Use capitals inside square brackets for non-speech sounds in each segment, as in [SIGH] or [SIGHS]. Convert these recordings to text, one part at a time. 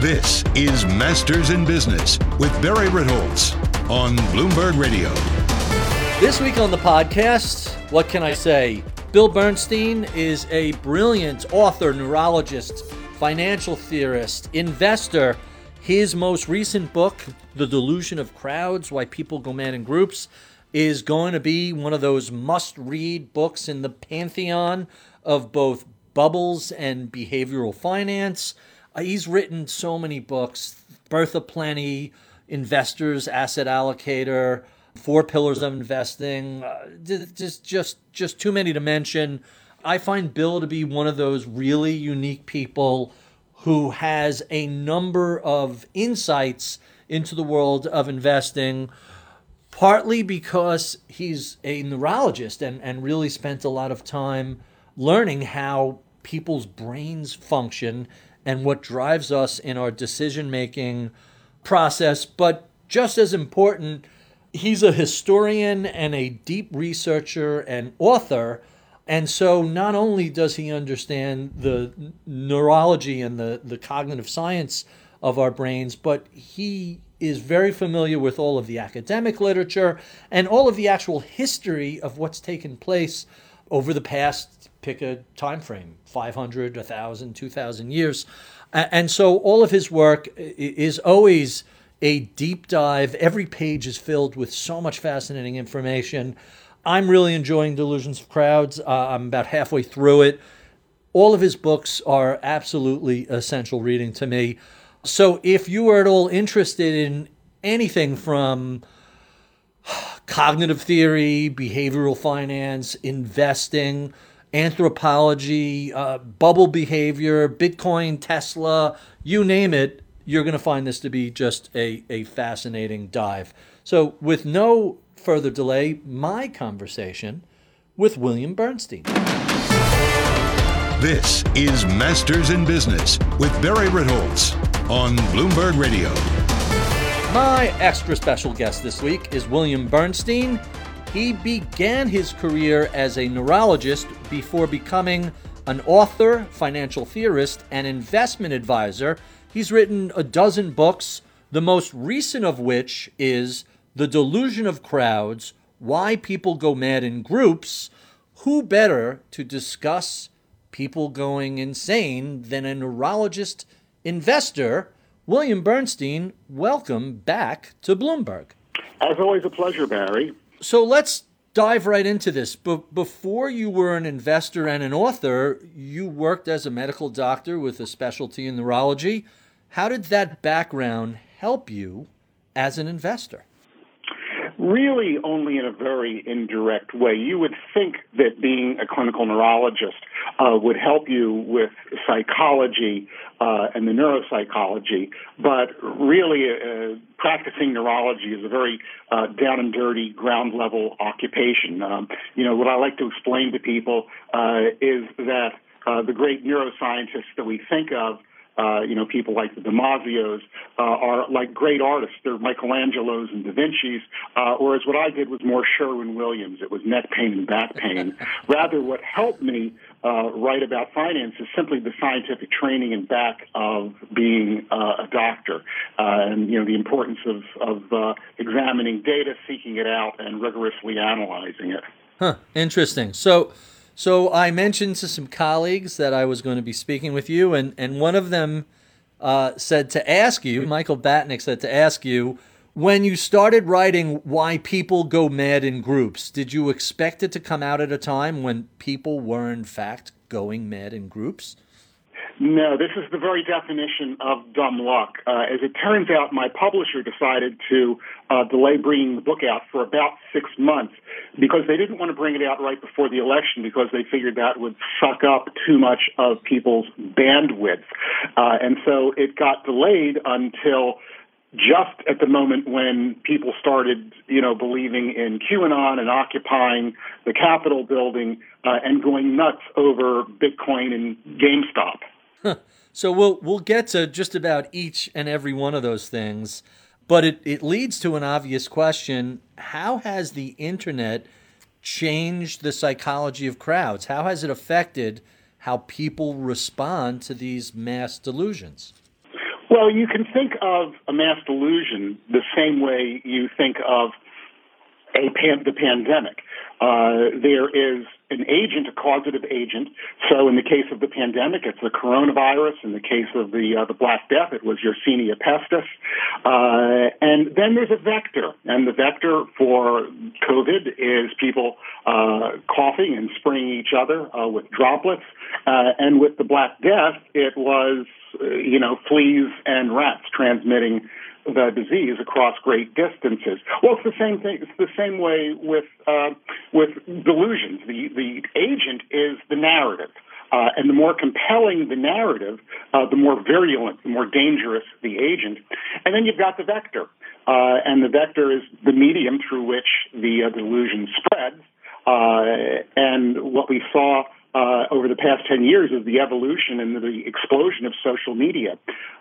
This is Masters in Business with Barry Ritholtz on Bloomberg Radio. This week on the podcast, what can I say? Bill Bernstein is a brilliant author, neurologist, financial theorist, investor. His most recent book, The Delusion of Crowds Why People Go Mad in Groups, is going to be one of those must read books in the pantheon of both bubbles and behavioral finance. Uh, he's written so many books Birth of Plenty, Investors, Asset Allocator, Four Pillars of Investing. Uh, just, just, just too many to mention. I find Bill to be one of those really unique people who has a number of insights into the world of investing, partly because he's a neurologist and, and really spent a lot of time learning how people's brains function and what drives us in our decision making process. But just as important, he's a historian and a deep researcher and author. And so not only does he understand the neurology and the, the cognitive science of our brains, but he is very familiar with all of the academic literature and all of the actual history of what's taken place over the past pick a time frame 500 1000 2000 years. And so all of his work is always a deep dive. Every page is filled with so much fascinating information. I'm really enjoying delusions of crowds. Uh, i'm about halfway through it. All of his books are absolutely essential reading to me. So if you are at all interested in anything from [SIGHS] cognitive theory behavioral finance investing anthropology, uh, bubble behavior, Bitcoin, Tesla, you name it, you're going to find this to be just a, a fascinating dive. So, with no further delay, my conversation with William Bernstein. This is Masters in Business with Barry Ritholtz on Bloomberg Radio. My extra special guest this week is William Bernstein. He began his career as a neurologist before becoming an author, financial theorist, and investment advisor. He's written a dozen books, the most recent of which is The Delusion of Crowds Why People Go Mad in Groups. Who better to discuss people going insane than a neurologist investor? William Bernstein, welcome back to Bloomberg. As always, a pleasure, Barry. So let's dive right into this. But before you were an investor and an author, you worked as a medical doctor with a specialty in neurology. How did that background help you as an investor? Really, only in a very indirect way. You would think that being a clinical neurologist uh, would help you with psychology uh, and the neuropsychology, but really, uh, practicing neurology is a very uh, down and dirty, ground level occupation. Um, you know, what I like to explain to people uh, is that uh, the great neuroscientists that we think of uh, you know, people like the Damasio's uh, are like great artists. They're Michelangelos and Da Vinci's. Uh, whereas what I did was more Sherwin Williams. It was neck pain and back pain. [LAUGHS] Rather, what helped me uh, write about finance is simply the scientific training and back of being uh, a doctor, uh, and you know the importance of of uh, examining data, seeking it out, and rigorously analyzing it. Huh. Interesting. So. So I mentioned to some colleagues that I was going to be speaking with you, and, and one of them uh, said to ask you, Michael Batnick said to ask you, when you started writing Why People Go Mad in Groups, did you expect it to come out at a time when people were in fact going mad in groups? No, this is the very definition of dumb luck. Uh, as it turns out, my publisher decided to uh, delay bringing the book out for about six months because they didn't want to bring it out right before the election because they figured that would suck up too much of people's bandwidth. Uh, and so it got delayed until just at the moment when people started, you know, believing in QAnon and occupying the Capitol building uh, and going nuts over Bitcoin and GameStop. So we'll we'll get to just about each and every one of those things, but it, it leads to an obvious question. How has the internet changed the psychology of crowds? How has it affected how people respond to these mass delusions? Well, you can think of a mass delusion the same way you think of a pan- the pandemic. Uh, there is an agent, a causative agent. So in the case of the pandemic, it's the coronavirus. In the case of the uh, the Black Death, it was Yersinia pestis. Uh, and then there's a vector, and the vector for COVID is people uh, coughing and spraying each other uh, with droplets. And with the Black Death, it was you know fleas and rats transmitting the disease across great distances. Well, it's the same thing. It's the same way with uh, with delusions. The the agent is the narrative. Uh, and the more compelling the narrative, uh, the more virulent, the more dangerous the agent. And then you've got the vector. Uh, and the vector is the medium through which the uh, delusion spreads. Uh, and what we saw uh, over the past 10 years is the evolution and the explosion of social media.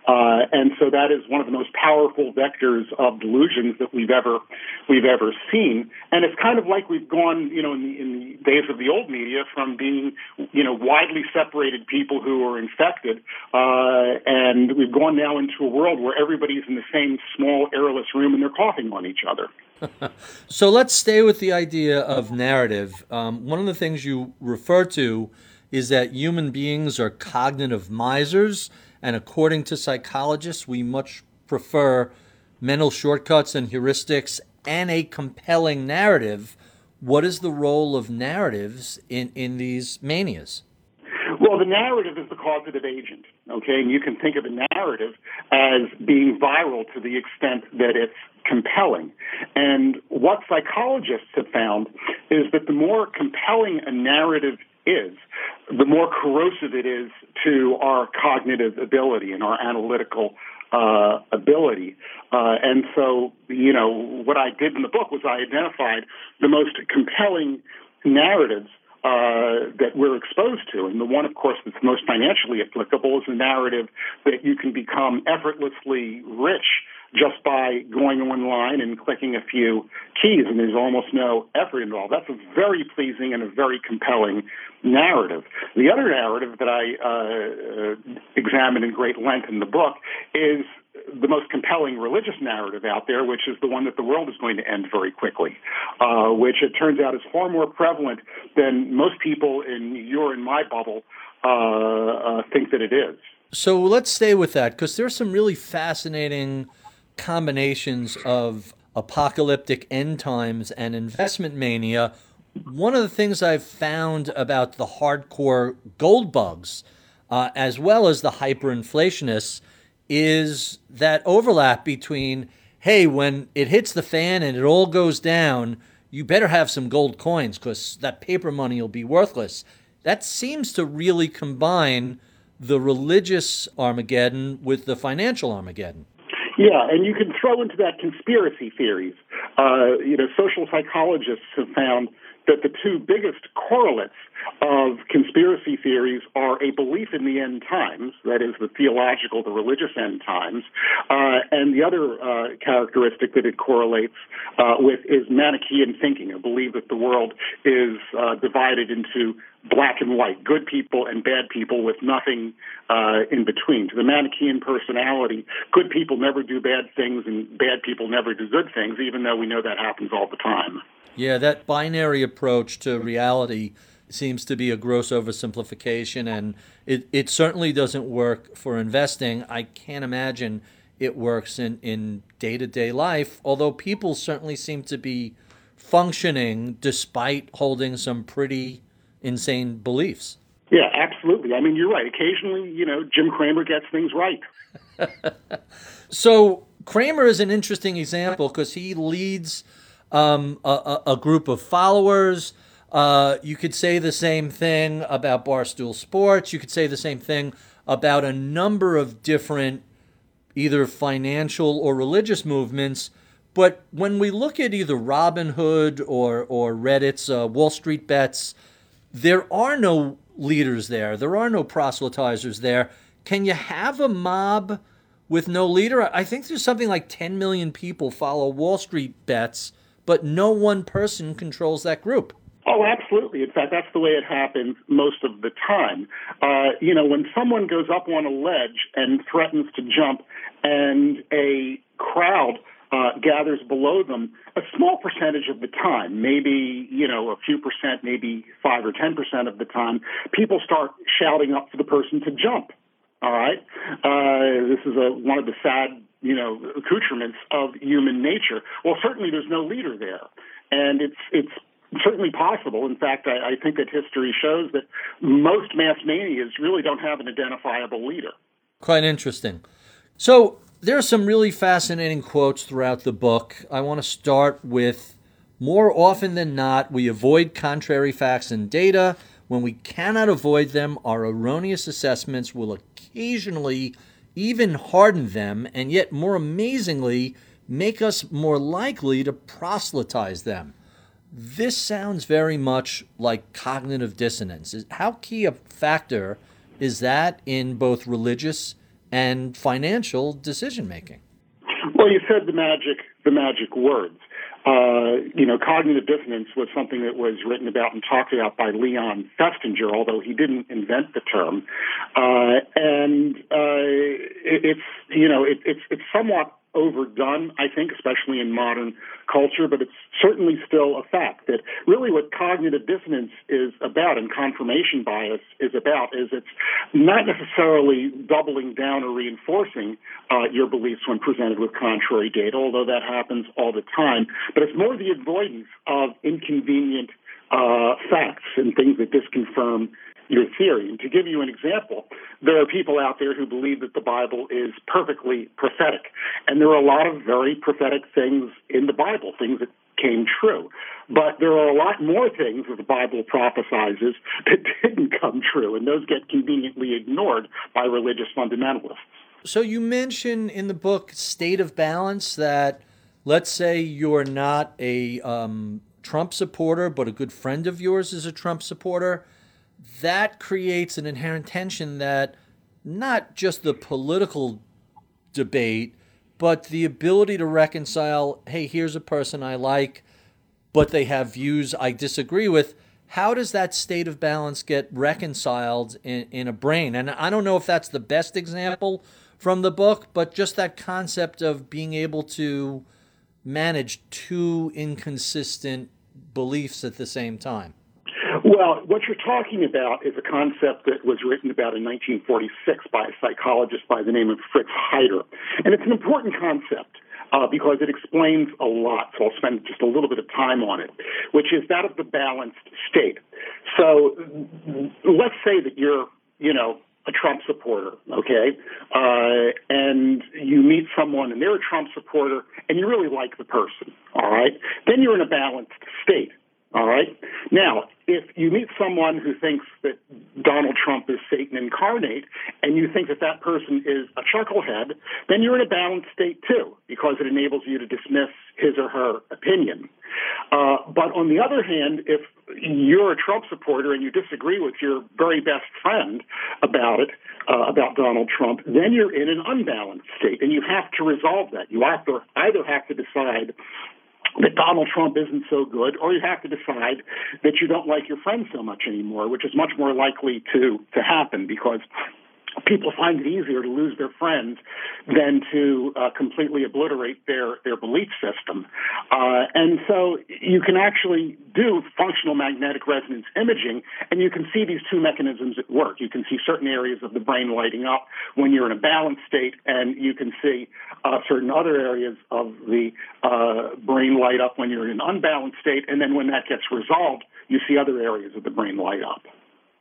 Uh, and so that is one of the most powerful vectors of delusions that we've ever we've ever seen. And it's kind of like we've gone, you know, in the, in the days of the old media from being, you know, widely separated people who are infected, uh, and we've gone now into a world where everybody's in the same small airless room and they're coughing on each other. [LAUGHS] so let's stay with the idea of narrative. Um, one of the things you refer to is that human beings are cognitive misers, and according to psychologists, we much prefer mental shortcuts and heuristics and a compelling narrative. What is the role of narratives in, in these manias? Well, the narrative is the causative agent, okay? And you can think of a narrative as being viral to the extent that it's compelling. And what psychologists have found is that the more compelling a narrative is, the more corrosive it is to our cognitive ability and our analytical uh, ability. Uh, and so, you know, what I did in the book was I identified the most compelling narratives uh, that we're exposed to. And the one, of course, that's most financially applicable is the narrative that you can become effortlessly rich just by going online and clicking a few keys, and there's almost no effort involved. That's a very pleasing and a very compelling narrative. The other narrative that I uh, examine in great length in the book is the most compelling religious narrative out there, which is the one that the world is going to end very quickly, uh, which it turns out is far more prevalent than most people in your and my bubble uh, uh, think that it is. So let's stay with that because there's some really fascinating combinations of apocalyptic end times and investment mania. One of the things I've found about the hardcore gold bugs, uh, as well as the hyperinflationists, is that overlap between, hey, when it hits the fan and it all goes down, you better have some gold coins because that paper money will be worthless. That seems to really combine the religious Armageddon with the financial Armageddon. Yeah, and you can throw into that conspiracy theories. Uh, you know, social psychologists have found that the two biggest correlates of conspiracy theories are a belief in the end times, that is, the theological, the religious end times, uh, and the other uh, characteristic that it correlates uh, with is Manichaean thinking, a belief that the world is uh, divided into black and white, good people and bad people with nothing uh, in between. To the Manichaean personality, good people never do bad things and bad people never do good things, even though we know that happens all the time. Yeah, that binary approach to reality seems to be a gross oversimplification, and it, it certainly doesn't work for investing. I can't imagine it works in, in day-to-day life, although people certainly seem to be functioning despite holding some pretty insane beliefs. Yeah, absolutely. I mean, you're right. Occasionally, you know, Jim Cramer gets things right. [LAUGHS] so Cramer is an interesting example because he leads – um, a, a, group of followers. Uh, you could say the same thing about Barstool Sports. You could say the same thing about a number of different either financial or religious movements. But when we look at either Robinhood or, or Reddit's uh, Wall Street Bets, there are no leaders there. There are no proselytizers there. Can you have a mob with no leader? I think there's something like 10 million people follow Wall Street Bets but no one person controls that group. Oh, absolutely. In fact, that's the way it happens most of the time. Uh, you know, when someone goes up on a ledge and threatens to jump, and a crowd uh, gathers below them, a small percentage of the time, maybe you know a few percent, maybe five or ten percent of the time, people start shouting up for the person to jump. All right, uh, this is a, one of the sad you know accoutrements of human nature. Well, certainly there's no leader there, and it's it's certainly possible. In fact, I, I think that history shows that most mass manias really don't have an identifiable leader. Quite interesting. So there are some really fascinating quotes throughout the book. I want to start with more often than not, we avoid contrary facts and data. When we cannot avoid them, our erroneous assessments will occasionally even harden them, and yet, more amazingly, make us more likely to proselytize them. This sounds very much like cognitive dissonance. How key a factor is that in both religious and financial decision making? Well, you said the magic the magic words. Uh, you know, cognitive dissonance was something that was written about and talked about by Leon Festinger, although he didn't invent the term. Uh, and uh, it, it's you know it, it's it's somewhat overdone, I think, especially in modern culture, but it's certainly still a fact that really what cognitive dissonance is about and confirmation bias is about is it's not necessarily doubling down or reinforcing uh, your beliefs when presented with contrary data, although that happens all the time, but it's more the avoidance of inconvenient uh, facts and things that disconfirm your theory. To give you an example, there are people out there who believe that the Bible is perfectly prophetic. And there are a lot of very prophetic things in the Bible, things that came true. But there are a lot more things that the Bible prophesizes that [LAUGHS] didn't come true, and those get conveniently ignored by religious fundamentalists. So you mention in the book State of Balance that let's say you're not a um, Trump supporter, but a good friend of yours is a Trump supporter that creates an inherent tension that not just the political debate, but the ability to reconcile hey, here's a person I like, but they have views I disagree with. How does that state of balance get reconciled in, in a brain? And I don't know if that's the best example from the book, but just that concept of being able to manage two inconsistent beliefs at the same time. Well, what you're talking about is a concept that was written about in 1946 by a psychologist by the name of Fritz Heider. And it's an important concept. Uh, because it explains a lot. So I'll spend just a little bit of time on it, which is that of the balanced state. So let's say that you're, you know, a Trump supporter, okay, uh, and you meet someone and they're a Trump supporter and you really like the person, all right, then you're in a balanced state. All right. Now, if you meet someone who thinks that Donald Trump is Satan incarnate, and you think that that person is a chucklehead, then you're in a balanced state too, because it enables you to dismiss his or her opinion. Uh, but on the other hand, if you're a Trump supporter and you disagree with your very best friend about it, uh, about Donald Trump, then you're in an unbalanced state, and you have to resolve that. You have to either have to decide that Donald Trump isn't so good, or you have to decide that you don't like your friend so much anymore, which is much more likely to to happen because people find it easier to lose their friends than to uh, completely obliterate their, their belief system. Uh, and so you can actually do functional magnetic resonance imaging, and you can see these two mechanisms at work. You can see certain areas of the brain lighting up when you're in a balanced state, and you can see uh, certain other areas of the uh, brain light up when you're in an unbalanced state, and then when that gets resolved, you see other areas of the brain light up.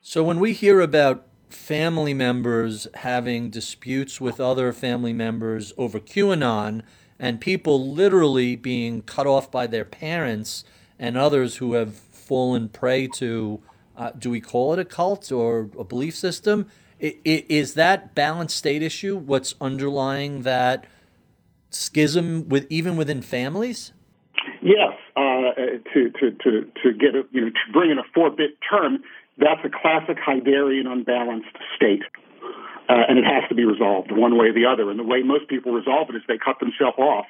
So when we hear about family members having disputes with other family members over QAnon and people literally being cut off by their parents and others who have fallen prey to, uh, do we call it a cult or a belief system? Is that balanced state issue what's underlying that schism with even within families? Yes, uh, to, to, to, to get a, you know to bring in a four bit term, that's a classic Heiderian unbalanced state. Uh, and it has to be resolved one way or the other. And the way most people resolve it is they cut themselves off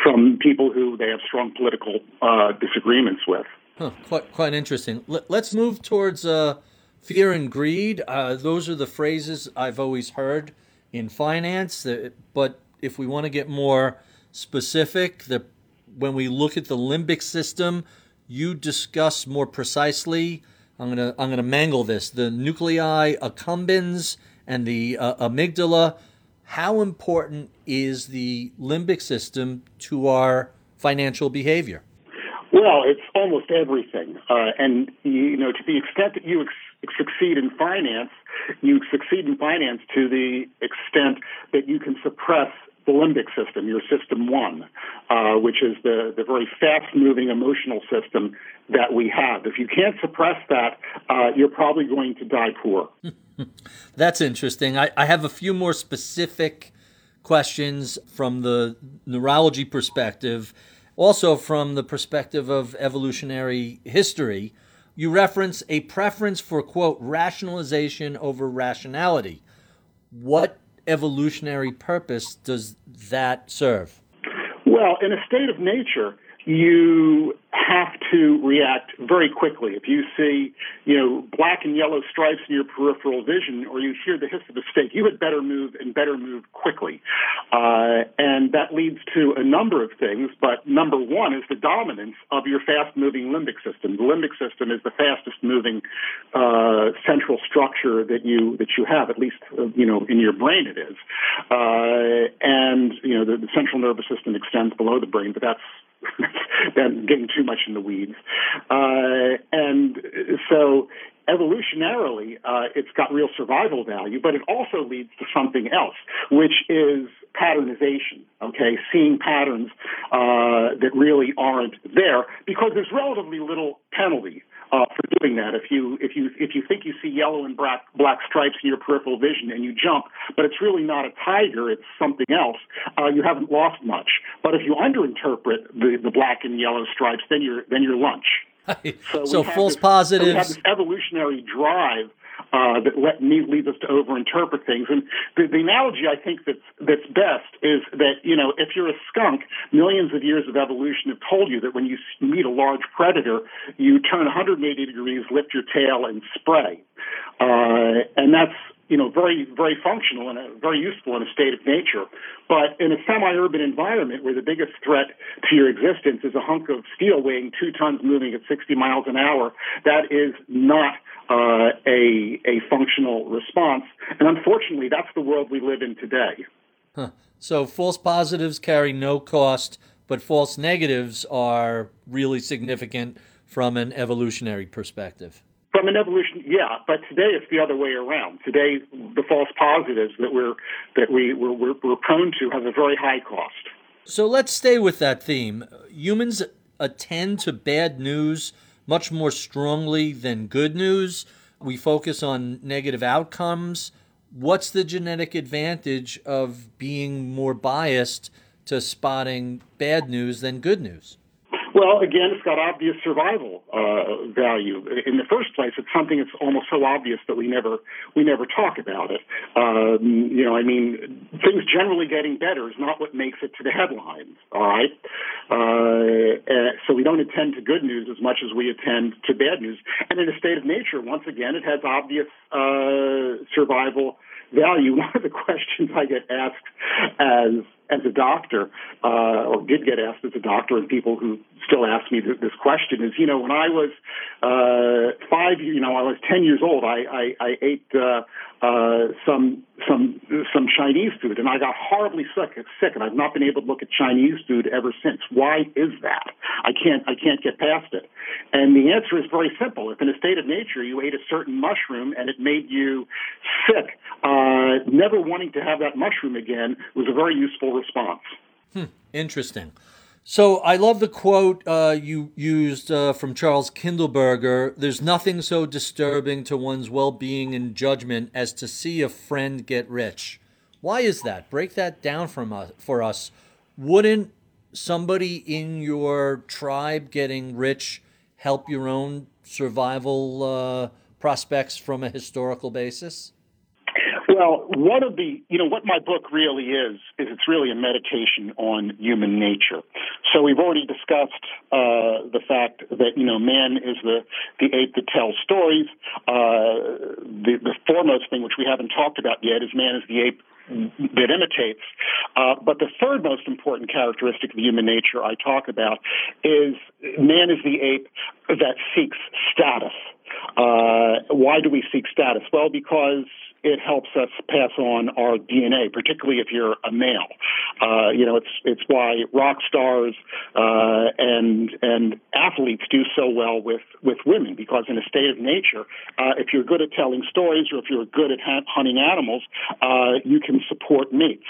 from people who they have strong political uh, disagreements with. Huh, quite quite interesting. Let, us move towards uh, fear and greed. Uh, those are the phrases I've always heard in finance. But if we want to get more specific, the when we look at the limbic system, you discuss more precisely. I'm gonna I'm gonna mangle this. The nuclei accumbens and the uh, amygdala. How important is the limbic system to our financial behavior? Well, it's almost everything. Uh, and, you know, to the extent that you ex- succeed in finance, you succeed in finance to the extent that you can suppress the limbic system, your system one, uh, which is the, the very fast moving emotional system that we have. If you can't suppress that, uh, you're probably going to die poor. [LAUGHS] That's interesting. I, I have a few more specific questions from the neurology perspective also, from the perspective of evolutionary history, you reference a preference for, quote, rationalization over rationality. What evolutionary purpose does that serve? Well, in a state of nature, you have to react very quickly. If you see, you know, black and yellow stripes in your peripheral vision, or you hear the hiss of a snake, you had better move and better move quickly. Uh, and that leads to a number of things, but number one is the dominance of your fast-moving limbic system. The limbic system is the fastest-moving uh, central structure that you that you have, at least uh, you know in your brain it is. Uh, and you know the, the central nervous system extends below the brain, but that's [LAUGHS] than getting too much in the weeds. Uh, and so evolutionarily, uh, it's got real survival value, but it also leads to something else, which is patternization. Okay, seeing patterns uh, that really aren't there because there's relatively little penalty uh, for doing that. If you if you if you think you see yellow and black black stripes in your peripheral vision and you jump, but it's really not a tiger, it's something else, uh, you haven't lost much. But if you underinterpret the, the black and yellow stripes, then you're then you're lunch. [LAUGHS] So, so false this, positives. So we have this evolutionary drive uh, that let me leads us to overinterpret things. And the, the analogy I think that's that's best is that you know if you're a skunk, millions of years of evolution have told you that when you meet a large predator, you turn 180 degrees, lift your tail, and spray. Uh, and that's you know, very, very functional and very useful in a state of nature. But in a semi-urban environment where the biggest threat to your existence is a hunk of steel weighing two tons moving at 60 miles an hour, that is not uh, a, a functional response. And unfortunately, that's the world we live in today. Huh. So false positives carry no cost, but false negatives are really significant from an evolutionary perspective. From an evolution, yeah, but today it's the other way around. Today, the false positives that we're that we we're, we're, we're prone to have a very high cost. So let's stay with that theme. Humans attend to bad news much more strongly than good news. We focus on negative outcomes. What's the genetic advantage of being more biased to spotting bad news than good news? Well, again, it's got obvious survival uh, value. In the first place, it's something that's almost so obvious that we never we never talk about it. Um, you know, I mean, things generally getting better is not what makes it to the headlines. All right, uh, so we don't attend to good news as much as we attend to bad news. And in a state of nature, once again, it has obvious uh, survival value. [LAUGHS] One of the questions I get asked as as a doctor, uh, or did get asked as a doctor, and people who still ask me this question is, you know, when I was uh, five, you know, I was ten years old, I I, I ate uh, uh, some some some Chinese food, and I got horribly sick, sick, and I've not been able to look at Chinese food ever since. Why is that? I can't I can't get past it. And the answer is very simple. If in a state of nature you ate a certain mushroom and it made you sick, uh, never wanting to have that mushroom again was a very useful response. Hmm, interesting. So I love the quote uh, you used uh, from Charles Kindleberger. There's nothing so disturbing to one's well-being and judgment as to see a friend get rich. Why is that? Break that down from us, for us. Wouldn't somebody in your tribe getting rich help your own survival uh, prospects from a historical basis? Well, one of the, you know, what my book really is, is it's really a meditation on human nature. So we've already discussed uh, the fact that, you know, man is the, the ape that tells stories. Uh, the, the foremost thing, which we haven't talked about yet, is man is the ape that imitates. Uh, but the third most important characteristic of human nature I talk about is man is the ape that seeks status. Uh, why do we seek status? Well, because it helps us pass on our DNA, particularly if you're a male. Uh, you know, it's it's why rock stars uh, and and athletes do so well with with women because in a state of nature, uh, if you're good at telling stories or if you're good at ha- hunting animals, uh, you can support mates.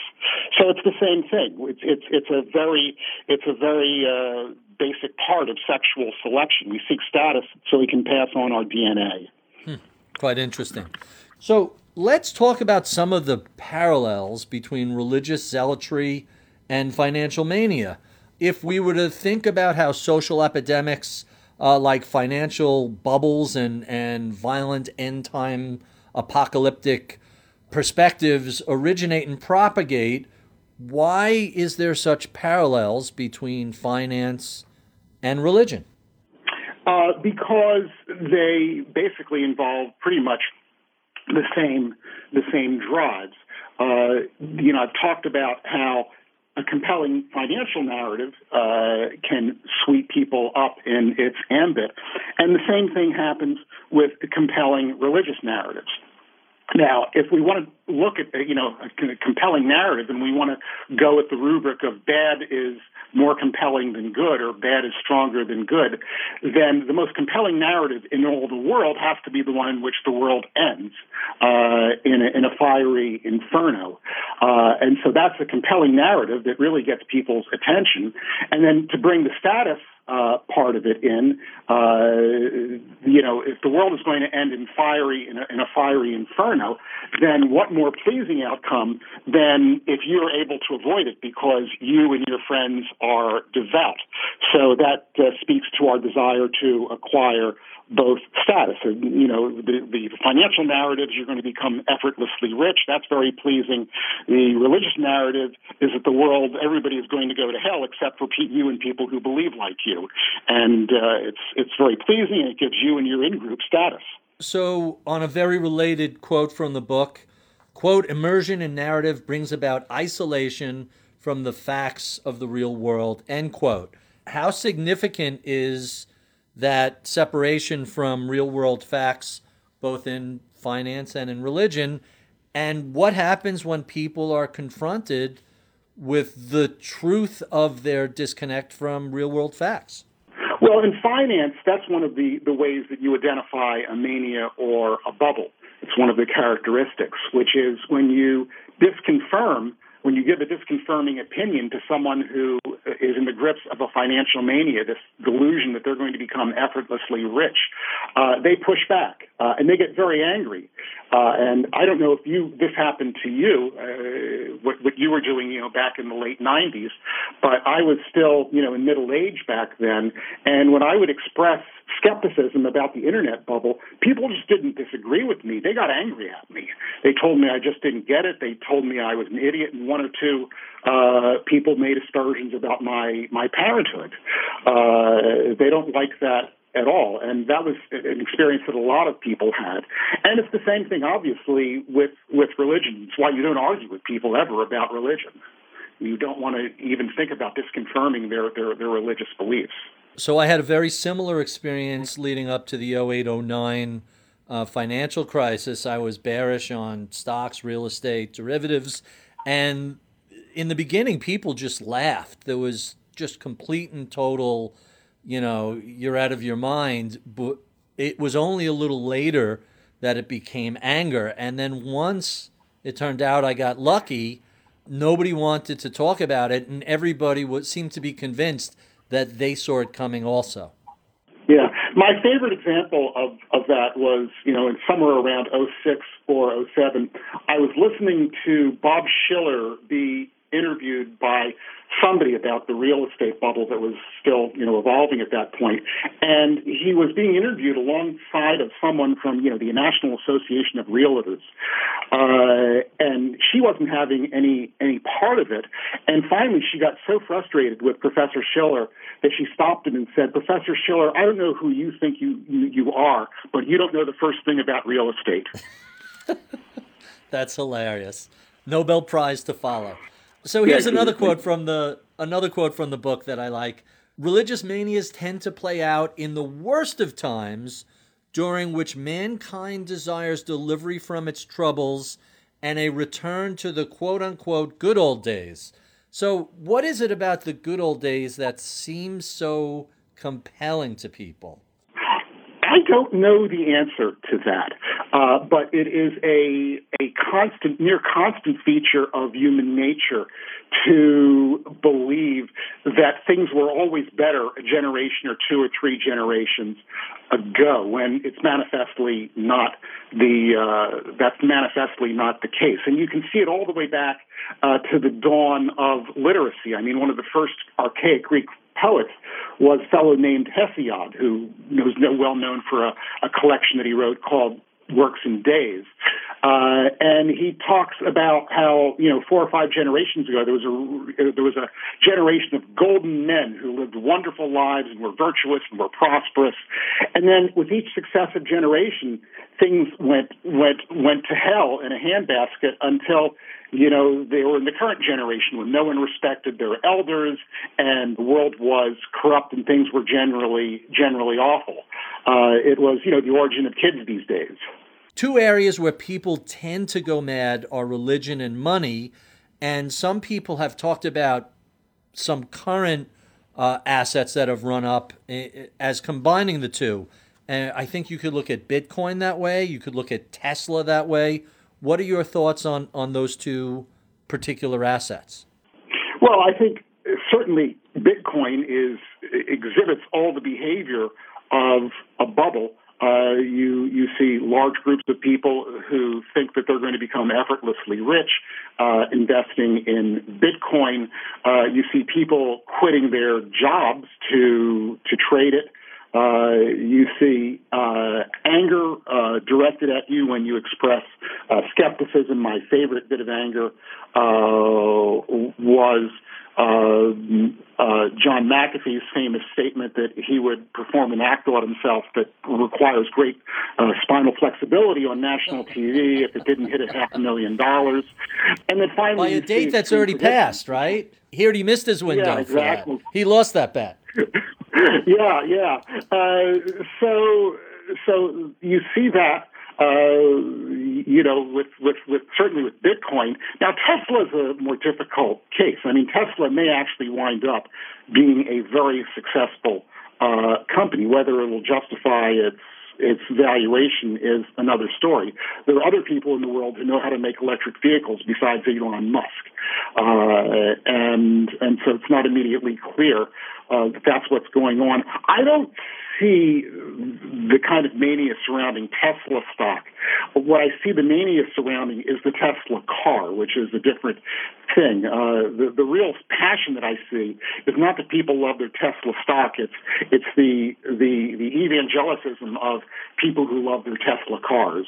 So it's the same thing. It's it's it's a very it's a very uh, basic part of sexual selection. We seek status so we can pass on our DNA. Hmm. Quite interesting. So let's talk about some of the parallels between religious zealotry and financial mania. If we were to think about how social epidemics uh, like financial bubbles and, and violent end time apocalyptic perspectives originate and propagate, why is there such parallels between finance and religion? Uh, because they basically involve pretty much the same the same drives. Uh, you know, I've talked about how a compelling financial narrative uh, can sweep people up in its ambit, and the same thing happens with compelling religious narratives. Now, if we want to look at you know a compelling narrative, and we want to go with the rubric of bad is more compelling than good or bad is stronger than good, then the most compelling narrative in all the world has to be the one in which the world ends uh, in, a, in a fiery inferno. Uh, and so that's a compelling narrative that really gets people's attention. And then to bring the status uh, part of it in. Uh, you know, if the world is going to end in fiery in a, in a, fiery inferno, then what more pleasing outcome than if you're able to avoid it because you and your friends are devout? So that uh, speaks to our desire to acquire both status. And, you know, the, the financial narratives, you're going to become effortlessly rich. That's very pleasing. The religious narrative is that the world, everybody is going to go to hell except for you and people who believe like you. And uh, it's, it's very pleasing it gives you and your in group status. So, on a very related quote from the book, quote, immersion in narrative brings about isolation from the facts of the real world, end quote. How significant is that separation from real world facts, both in finance and in religion, and what happens when people are confronted with the truth of their disconnect from real world facts? Well, in finance, that's one of the, the ways that you identify a mania or a bubble. It's one of the characteristics, which is when you disconfirm when you give a disconfirming opinion to someone who is in the grips of a financial mania, this delusion that they're going to become effortlessly rich, uh, they push back uh, and they get very angry. Uh, and I don't know if you this happened to you, uh, what, what you were doing, you know, back in the late '90s, but I was still, you know, in middle age back then. And when I would express skepticism about the internet bubble, people just didn't disagree with me. They got angry at me. They told me I just didn't get it. They told me I was an idiot, and one or two uh, people made aspersions about my my parenthood. Uh, they don't like that at all. And that was an experience that a lot of people had. And it's the same thing, obviously, with, with religion. It's why you don't argue with people ever about religion. You don't want to even think about disconfirming their, their, their religious beliefs. So I had a very similar experience leading up to the 08 09 uh, financial crisis. I was bearish on stocks, real estate, derivatives. And in the beginning, people just laughed. There was just complete and total you know, you're out of your mind. But it was only a little later that it became anger. And then once it turned out I got lucky, nobody wanted to talk about it, and everybody would seemed to be convinced that they saw it coming also. Yeah, my favorite example of, of that was, you know, in somewhere around 06 or 07, I was listening to Bob Shiller be interviewed by somebody about the real estate bubble that was still, you know, evolving at that point. And he was being interviewed alongside of someone from, you know, the National Association of Realtors. Uh, and she wasn't having any, any part of it. And finally, she got so frustrated with Professor Shiller that she stopped him and said, Professor Shiller, I don't know who you think you, you, you are, but you don't know the first thing about real estate. [LAUGHS] That's hilarious. Nobel Prize to follow. So here's yeah, another quote from the another quote from the book that I like. Religious manias tend to play out in the worst of times during which mankind desires delivery from its troubles and a return to the quote unquote good old days. So, what is it about the good old days that seems so compelling to people? I don't know the answer to that, uh, but it is a a constant, near constant feature of human nature to believe that things were always better a generation or two or three generations ago, when it's manifestly not the uh, that's manifestly not the case, and you can see it all the way back uh, to the dawn of literacy. I mean, one of the first archaic Greek poets was a fellow named Hesiod, who was well known for a, a collection that he wrote called Works and Days. Uh, and he talks about how, you know, four or five generations ago, there was a, there was a generation of golden men who lived wonderful lives and were virtuous and were prosperous. And then with each successive generation, things went, went, went to hell in a handbasket until you know, they were in the current generation when no one respected their elders and the world was corrupt and things were generally generally awful. Uh, it was, you know, the origin of kids these days. Two areas where people tend to go mad are religion and money, and some people have talked about some current uh, assets that have run up eh, eh, as combining the two. And I think you could look at Bitcoin that way. You could look at Tesla that way. What are your thoughts on, on those two particular assets? Well, I think certainly Bitcoin is exhibits all the behavior of a bubble. Uh, you you see large groups of people who think that they're going to become effortlessly rich, uh, investing in Bitcoin. Uh, you see people quitting their jobs to to trade it. Uh, you see uh, anger uh, directed at you when you express uh, skepticism. My favorite bit of anger uh, was uh, John McAfee's famous statement that he would perform an act on himself that requires great spinal flexibility on national TV if it didn't hit a half a million dollars. And then finally, by a date that's already passed, right? He already missed his window. Yeah, exactly. He lost that bet. [LAUGHS] yeah, yeah. Uh, so, so you see that. Uh, you know, with, with, with certainly with Bitcoin. Now, Tesla is a more difficult case. I mean, Tesla may actually wind up being a very successful uh, company. Whether it will justify its its valuation is another story. There are other people in the world who know how to make electric vehicles besides Elon Musk, uh, and and so it's not immediately clear uh, that that's what's going on. I don't see the kind of mania surrounding Tesla stock. What I see the mania surrounding is the Tesla car, which is a different thing. Uh, the, the real passion that I see is not that people love their Tesla stock. It's it's the the the evangelicism of people who love their Tesla cars.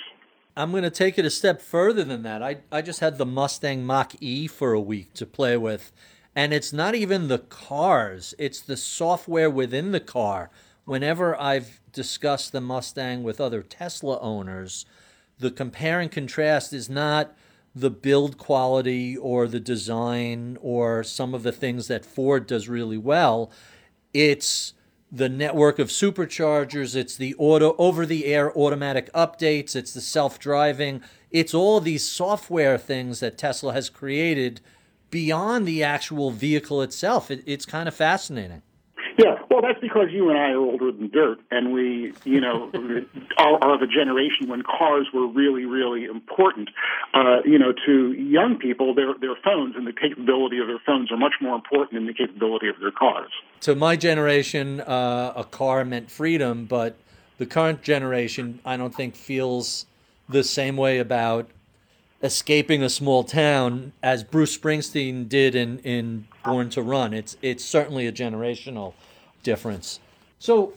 I'm going to take it a step further than that. I I just had the Mustang Mach E for a week to play with, and it's not even the cars; it's the software within the car whenever I've discussed the Mustang with other Tesla owners, the compare and contrast is not the build quality or the design or some of the things that Ford does really well. It's the network of superchargers, it's the auto over the air automatic updates, it's the self-driving, it's all these software things that Tesla has created beyond the actual vehicle itself. It, it's kind of fascinating. Yeah, well, that's because you and I are older than dirt, and we, you know, [LAUGHS] are, are the generation when cars were really, really important. Uh, you know, to young people, their their phones and the capability of their phones are much more important than the capability of their cars. To my generation, uh, a car meant freedom, but the current generation, I don't think, feels the same way about escaping a small town as Bruce Springsteen did in, in Born to Run. It's it's certainly a generational difference. So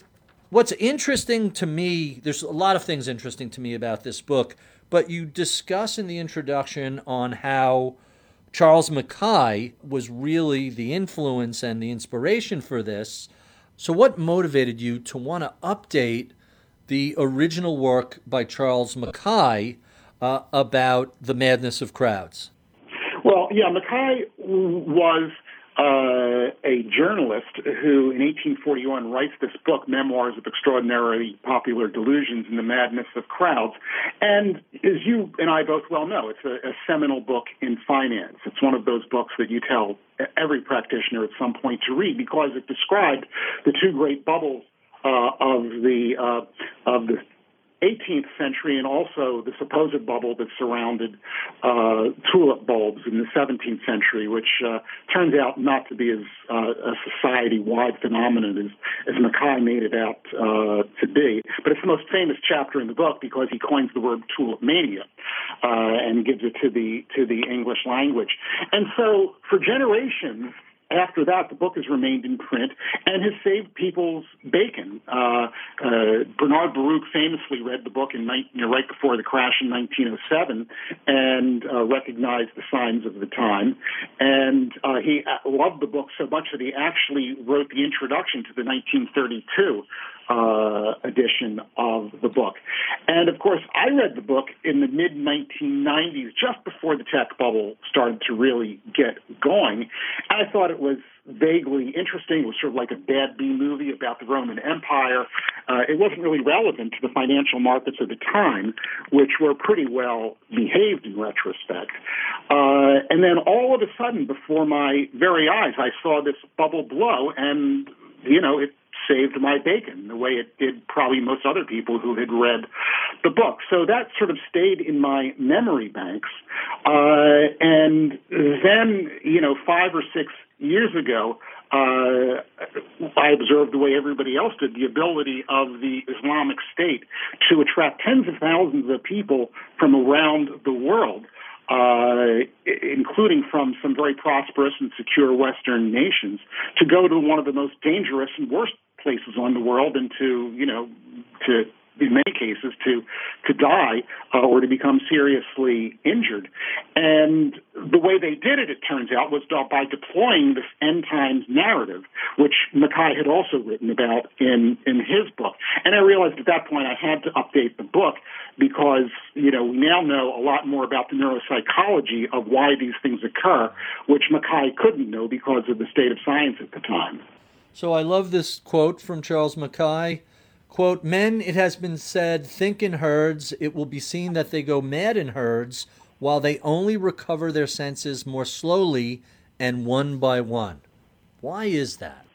what's interesting to me, there's a lot of things interesting to me about this book, but you discuss in the introduction on how Charles Mackay was really the influence and the inspiration for this. So, what motivated you to want to update the original work by Charles Mackay uh, about the madness of crowds? Well, yeah, Mackay was uh, a journalist who, in 1841, writes this book, Memoirs of Extraordinarily Popular Delusions and the Madness of Crowds. And as you and I both well know, it's a, a seminal book in finance. It's one of those books that you tell every practitioner at some point to read because it described the two great bubbles uh, of the uh, of the 18th century and also the supposed bubble that surrounded uh, tulip bulbs in the 17th century, which uh, turns out not to be as uh, a society-wide phenomenon as, as Mackay made it out uh, to be. But it's the most famous chapter in the book because he coins the word tulip mania uh, and gives it to the to the English language. And so for generations, after that, the book has remained in print and has saved people's bacon. Uh, uh, Bernard Baruch famously read the book in you know, right before the crash in 1907 and uh, recognized the signs of the time. And uh, he uh, loved the book so much that he actually wrote the introduction to the 1932 uh, edition of the book. And of course, I read the book in the mid 1990s, just before the tech bubble started to really get going. I thought it was vaguely interesting. It was sort of like a bad B movie about the Roman Empire. Uh, it wasn't really relevant to the financial markets of the time, which were pretty well behaved in retrospect. Uh, and then all of a sudden, before my very eyes, I saw this bubble blow, and you know, it saved my bacon the way it did probably most other people who had read the book. So that sort of stayed in my memory banks. Uh, and then, you know, five or six years ago, uh, I observed the way everybody else did the ability of the Islamic State to attract tens of thousands of people from around the world uh, including from some very prosperous and secure Western nations, to go to one of the most dangerous and worst places on the world and to, you know, to in many cases to to die uh, or to become seriously injured. And the way they did it, it turns out, was by deploying this end times narrative, which Mackay had also written about in in his book. And I realized at that point I had to update the book because you know we now know a lot more about the neuropsychology of why these things occur, which Mackay couldn't know because of the state of science at the time. So I love this quote from Charles Mackay. Quote, Men, it has been said, think in herds. It will be seen that they go mad in herds, while they only recover their senses more slowly and one by one. Why is that?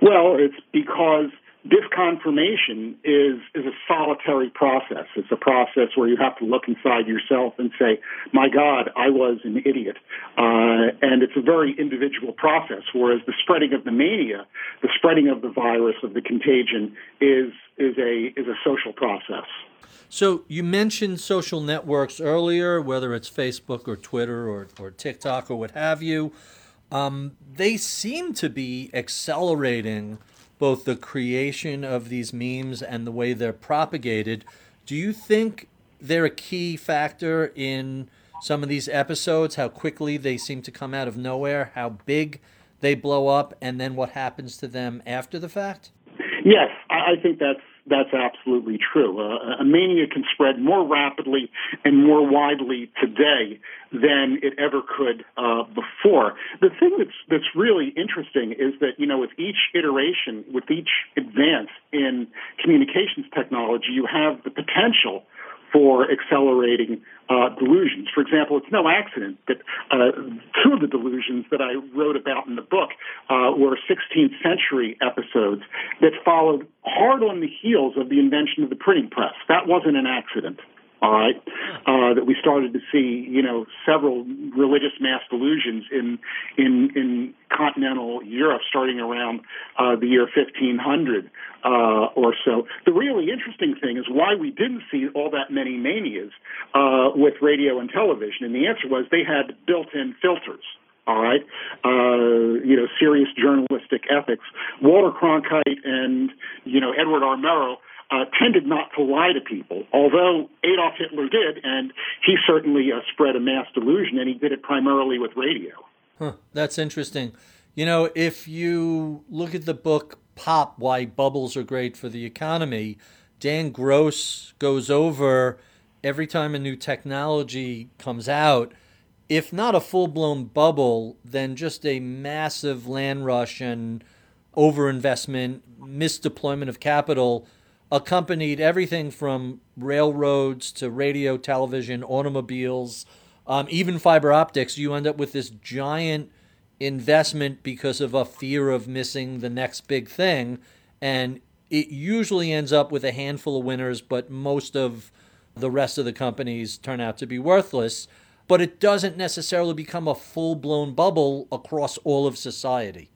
Well, it's because disconfirmation is is a solitary process. It's a process where you have to look inside yourself and say, "My God, I was an idiot," uh, and it's a very individual process. Whereas the spreading of the mania, the spreading of the virus of the contagion, is is a is a social process. So you mentioned social networks earlier, whether it's Facebook or Twitter or, or TikTok or what have you. Um, they seem to be accelerating both the creation of these memes and the way they're propagated. Do you think they're a key factor in some of these episodes? How quickly they seem to come out of nowhere, how big they blow up, and then what happens to them after the fact? Yes, I think that's that's absolutely true. Uh, a mania can spread more rapidly and more widely today than it ever could uh, before. The thing that's that's really interesting is that you know with each iteration, with each advance in communications technology, you have the potential for accelerating uh, delusions. For example, it's no accident that uh, two of the delusions that I wrote about in the book uh, were 16th century episodes that followed hard on the heels of the invention of the printing press. That wasn't an accident. All right, uh, that we started to see, you know, several religious mass delusions in in in continental Europe starting around uh, the year 1500 uh, or so. The really interesting thing is why we didn't see all that many manias uh, with radio and television, and the answer was they had built-in filters all right, uh, you know, serious journalistic ethics. Walter Cronkite and you know Edward R. Murrow uh, tended not to lie to people, although Adolf Hitler did, and he certainly uh, spread a mass delusion, and he did it primarily with radio. Huh, that's interesting. You know, if you look at the book Pop Why Bubbles Are Great for the Economy, Dan Gross goes over every time a new technology comes out, if not a full blown bubble, then just a massive land rush and overinvestment, misdeployment of capital accompanied everything from railroads to radio, television, automobiles, um, even fiber optics. You end up with this giant investment because of a fear of missing the next big thing. And it usually ends up with a handful of winners, but most of the rest of the companies turn out to be worthless. But it doesn't necessarily become a full blown bubble across all of society.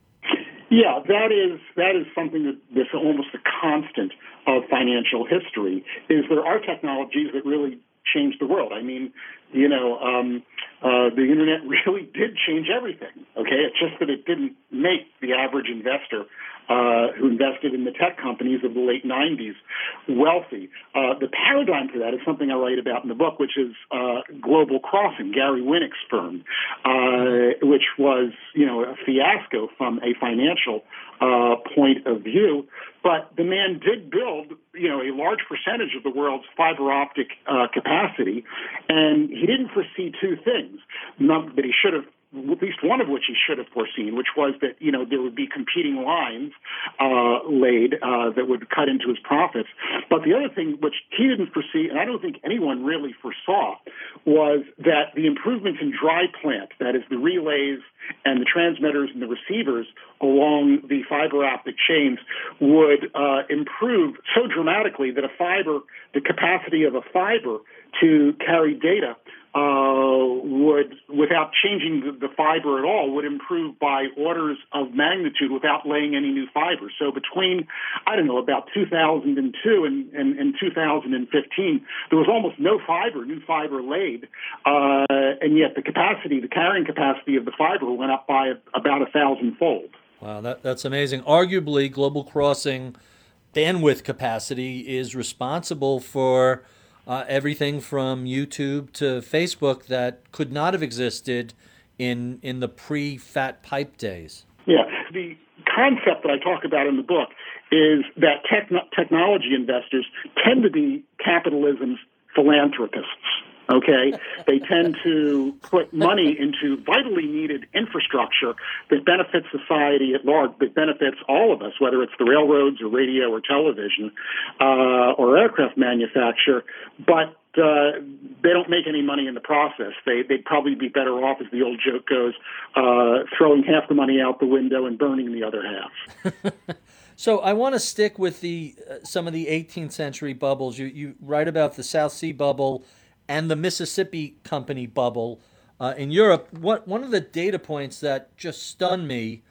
Yeah, that is that is something that, that's almost a constant of financial history. Is there are technologies that really change the world. I mean, you know, um, uh, the internet [LAUGHS] really did change everything. Okay, it's just that it didn't make the average investor uh, who invested in the tech companies of the late 90s wealthy. Uh, the paradigm for that is something I write about in the book, which is uh, Global Crossing, Gary Winnick's firm, uh, which was, you know, a fiasco from a financial uh, point of view. But the man did build, you know, a large percentage of the world's fiber optic capacity, and he didn't foresee two things. Not that he should have at least one of which he should have foreseen, which was that you know there would be competing lines uh, laid uh, that would cut into his profits. But the other thing which he didn't foresee, and I don't think anyone really foresaw, was that the improvements in dry plant, that is the relays and the transmitters and the receivers along the fiber optic chains, would uh, improve so dramatically that a fiber, the capacity of a fiber to carry data uh, would, without changing the, the, fiber at all, would improve by orders of magnitude without laying any new fiber. So between, I don't know, about 2002 and, and, and 2015, there was almost no fiber, new fiber laid, uh, and yet the capacity, the carrying capacity of the fiber went up by about a thousandfold. Wow, that, that's amazing. Arguably, Global Crossing bandwidth capacity is responsible for uh, everything from YouTube to Facebook that could not have existed in in the pre-fat pipe days. Yeah, the concept that I talk about in the book is that technology investors tend to be capitalism's philanthropists. Okay, they tend to put money into vitally needed infrastructure that benefits society at large, that benefits all of us, whether it's the railroads or radio or television uh, or aircraft manufacture. But uh, they don't make any money in the process. They they'd probably be better off, as the old joke goes, uh, throwing half the money out the window and burning the other half. [LAUGHS] so I want to stick with the uh, some of the 18th century bubbles. You you write about the South Sea bubble and the Mississippi Company bubble uh, in Europe, what, one of the data points that just stunned me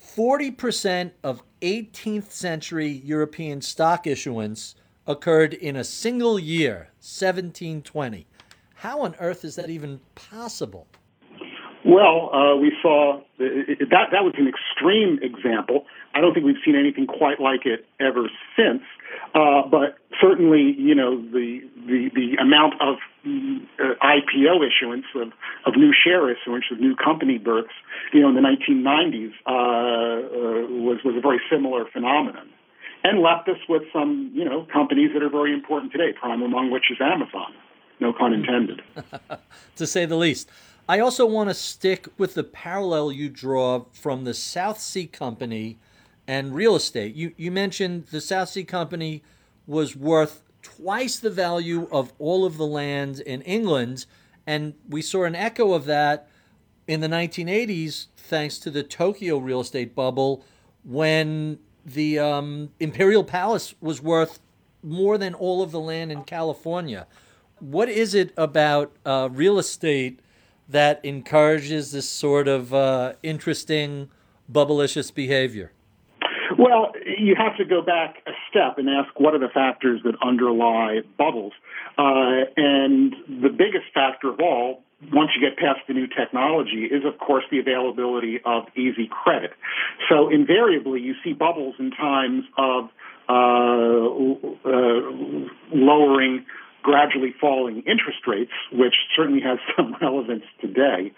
40% of 18th century European stock issuance occurred in a single year, 1720. How on earth is that even possible? Well, uh, we saw that that was an extreme example. I don't think we've seen anything quite like it ever since. Uh, but certainly, you know, the the, the amount of uh, IPO issuance of, of new share issuance of new company births, you know, in the 1990s uh, uh, was was a very similar phenomenon, and left us with some, you know, companies that are very important today. Prime among which is Amazon. No pun intended. [LAUGHS] to say the least. I also want to stick with the parallel you draw from the South Sea Company and real estate. You you mentioned the South Sea Company was worth twice the value of all of the land in England, and we saw an echo of that in the 1980s thanks to the Tokyo real estate bubble when the um, Imperial Palace was worth more than all of the land in California. What is it about uh, real estate that encourages this sort of uh, interesting, bubblicious behavior? Well, you have to go back a step and ask what are the factors that underlie bubbles. Uh, and the biggest factor of all, once you get past the new technology, is of course the availability of easy credit. So invariably, you see bubbles in times of uh, uh, lowering gradually falling interest rates, which certainly has [LAUGHS] some relevance today.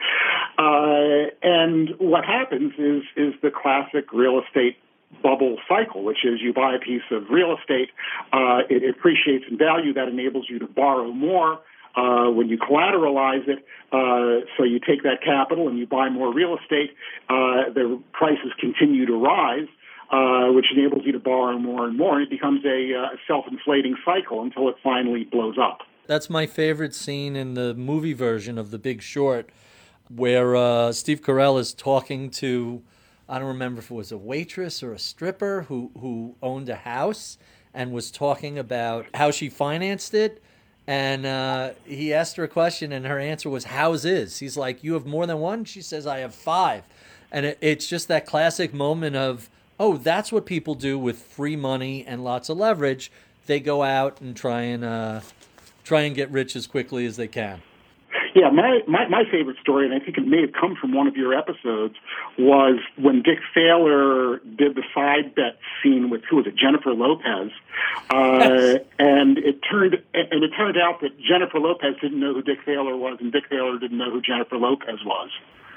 Uh, and what happens is is the classic real estate bubble cycle, which is you buy a piece of real estate, uh, it appreciates in value, that enables you to borrow more. Uh, when you collateralize it, uh, so you take that capital and you buy more real estate, uh, the prices continue to rise. Uh, which enables you to borrow more and more. And it becomes a uh, self-inflating cycle until it finally blows up. That's my favorite scene in the movie version of The Big Short, where uh, Steve Carell is talking to, I don't remember if it was a waitress or a stripper who, who owned a house and was talking about how she financed it. And uh, he asked her a question, and her answer was, How's is? He's like, You have more than one? She says, I have five. And it, it's just that classic moment of, oh, that's what people do with free money and lots of leverage. They go out and try and uh, try and get rich as quickly as they can. Yeah, my, my, my favorite story, and I think it may have come from one of your episodes, was when Dick Thaler did the side bet scene with who was it, Jennifer Lopez, uh, yes. and it turned and it turned out that Jennifer Lopez didn't know who Dick Thaler was, and Dick Thaler didn't know who Jennifer Lopez was.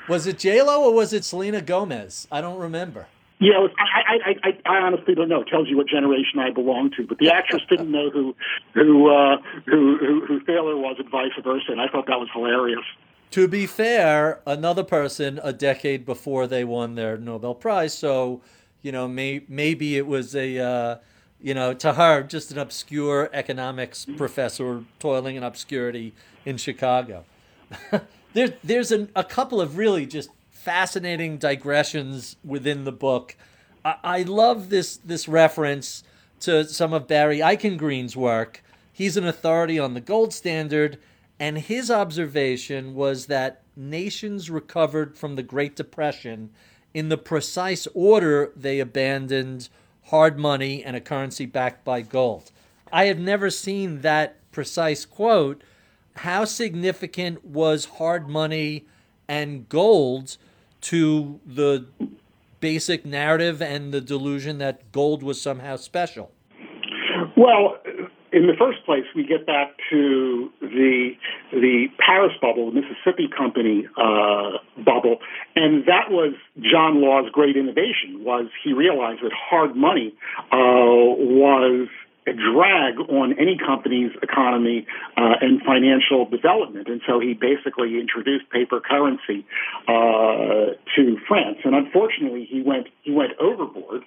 Was it J Lo or was it Selena Gomez? I don't remember. Yeah, I, I, I, I honestly don't know. It tells you what generation I belong to. But the actress didn't know who who uh, who, who who was, and vice versa. And I thought that was hilarious. To be fair, another person a decade before they won their Nobel Prize, so you know, may, maybe it was a uh, you know to her just an obscure economics professor toiling in obscurity in Chicago. [LAUGHS] there's there's an, a couple of really just fascinating digressions within the book. I, I love this this reference to some of Barry Eichengreen's work. He's an authority on the gold standard, and his observation was that nations recovered from the Great Depression in the precise order they abandoned hard money and a currency backed by gold. I have never seen that precise quote. How significant was hard money and gold to the basic narrative and the delusion that gold was somehow special? Well, in the first place, we get back to the the Paris bubble, the Mississippi Company uh, bubble, and that was John Law's great innovation. Was he realized that hard money uh, was drag on any company's economy uh, and financial development. And so he basically introduced paper currency uh, to France. And unfortunately, he went he went overboard.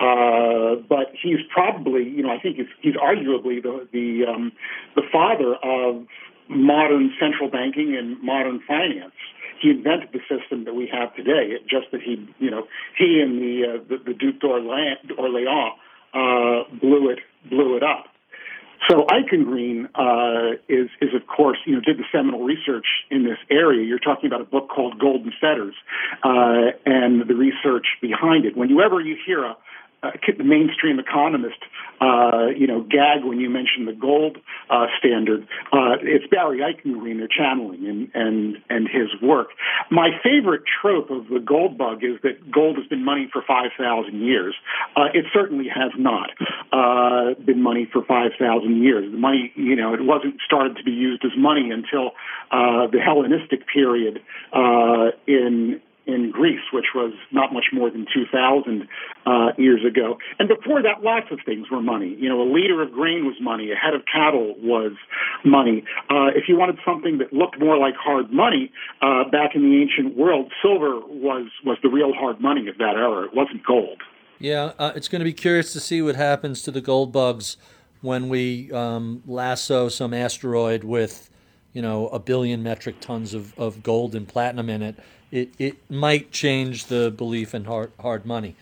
Uh, but he's probably, you know, I think he's, he's arguably the the um, the father of modern central banking and modern finance he invented the system that we have today. It just that he, you know, he and the uh, the, the Duc d'Orléans, uh, blew it blew it up. So Eichengreen uh, is is of course you know did the seminal research in this area. You're talking about a book called Golden Fetters uh, and the research behind it. Whenever you hear a uh, the mainstream economist, uh, you know, gag when you mention the gold uh, standard. Uh, it's Barry Eichengreen they're channeling and, and, and his work. My favorite trope of the gold bug is that gold has been money for 5,000 years. Uh, it certainly has not been money for 5,000 years. The money, you know, it wasn't started to be used as money until the Hellenistic period in in Greece, which was not much more than 2,000 uh, years ago. And before that, lots of things were money. You know, a liter of grain was money, a head of cattle was money. Uh, if you wanted something that looked more like hard money, uh, back in the ancient world, silver was, was the real hard money of that era. It wasn't gold. Yeah, uh, it's going to be curious to see what happens to the gold bugs when we um, lasso some asteroid with, you know, a billion metric tons of, of gold and platinum in it it, it might change the belief in hard, hard money.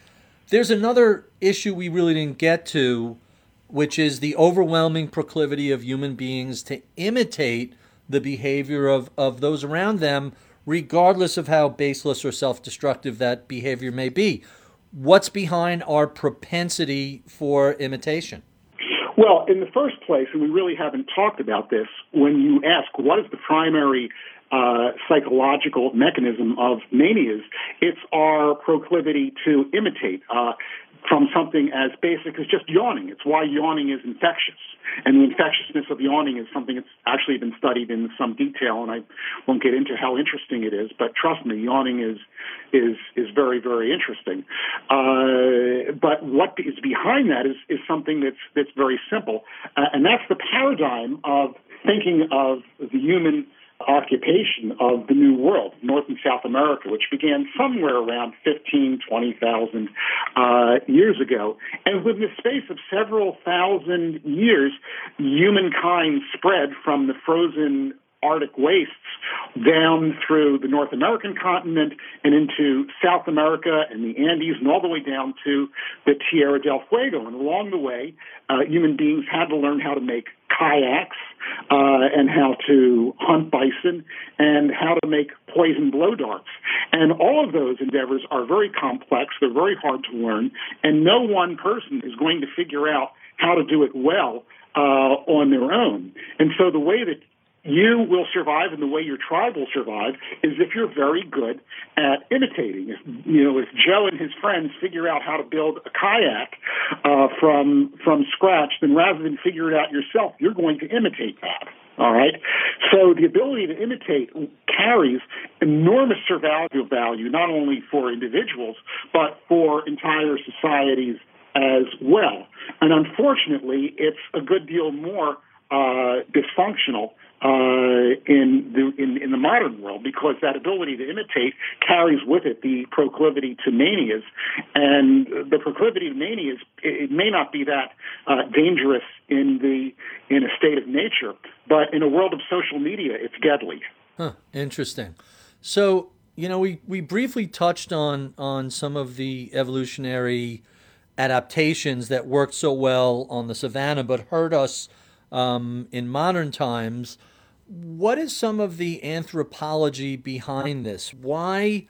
There's another issue we really didn't get to which is the overwhelming proclivity of human beings to imitate the behavior of, of those around them, regardless of how baseless or self destructive that behavior may be. What's behind our propensity for imitation? Well, in the first place, and we really haven't talked about this, when you ask what is the primary uh, psychological mechanism of manias, it's our proclivity to imitate. Uh, from something as basic as just yawning. It's why yawning is infectious. And the infectiousness of yawning is something that's actually been studied in some detail, and I won't get into how interesting it is, but trust me, yawning is is is very, very interesting. Uh, but what is behind that is, is something that's that's very simple, uh, and that's the paradigm of thinking of the human occupation of the New World, North and South America, which began somewhere around 15, 20,000 uh, years ago. And within the space of several thousand years, humankind spread from the frozen Arctic wastes down through the North American continent and into South America and the Andes and all the way down to the Tierra del Fuego. And along the way, uh, human beings had to learn how to make kayaks uh, and how to hunt bison and how to make poison blow darts. And all of those endeavors are very complex. They're very hard to learn. And no one person is going to figure out how to do it well uh, on their own. And so the way that you will survive and the way your tribe will survive is if you're very good at imitating. If, you know, if Joe and his friends figure out how to build a kayak uh, from from scratch, then rather than figure it out yourself, you're going to imitate that. All right. So the ability to imitate carries enormous survival value, not only for individuals, but for entire societies as well. And unfortunately, it's a good deal more uh, dysfunctional uh, in the in, in the modern world because that ability to imitate carries with it the proclivity to manias, and the proclivity to manias it, may not be that uh, dangerous in the in a state of nature, but in a world of social media, it's deadly. Huh. Interesting. So you know we we briefly touched on on some of the evolutionary adaptations that worked so well on the savannah, but hurt us um, in modern times. What is some of the anthropology behind this? Why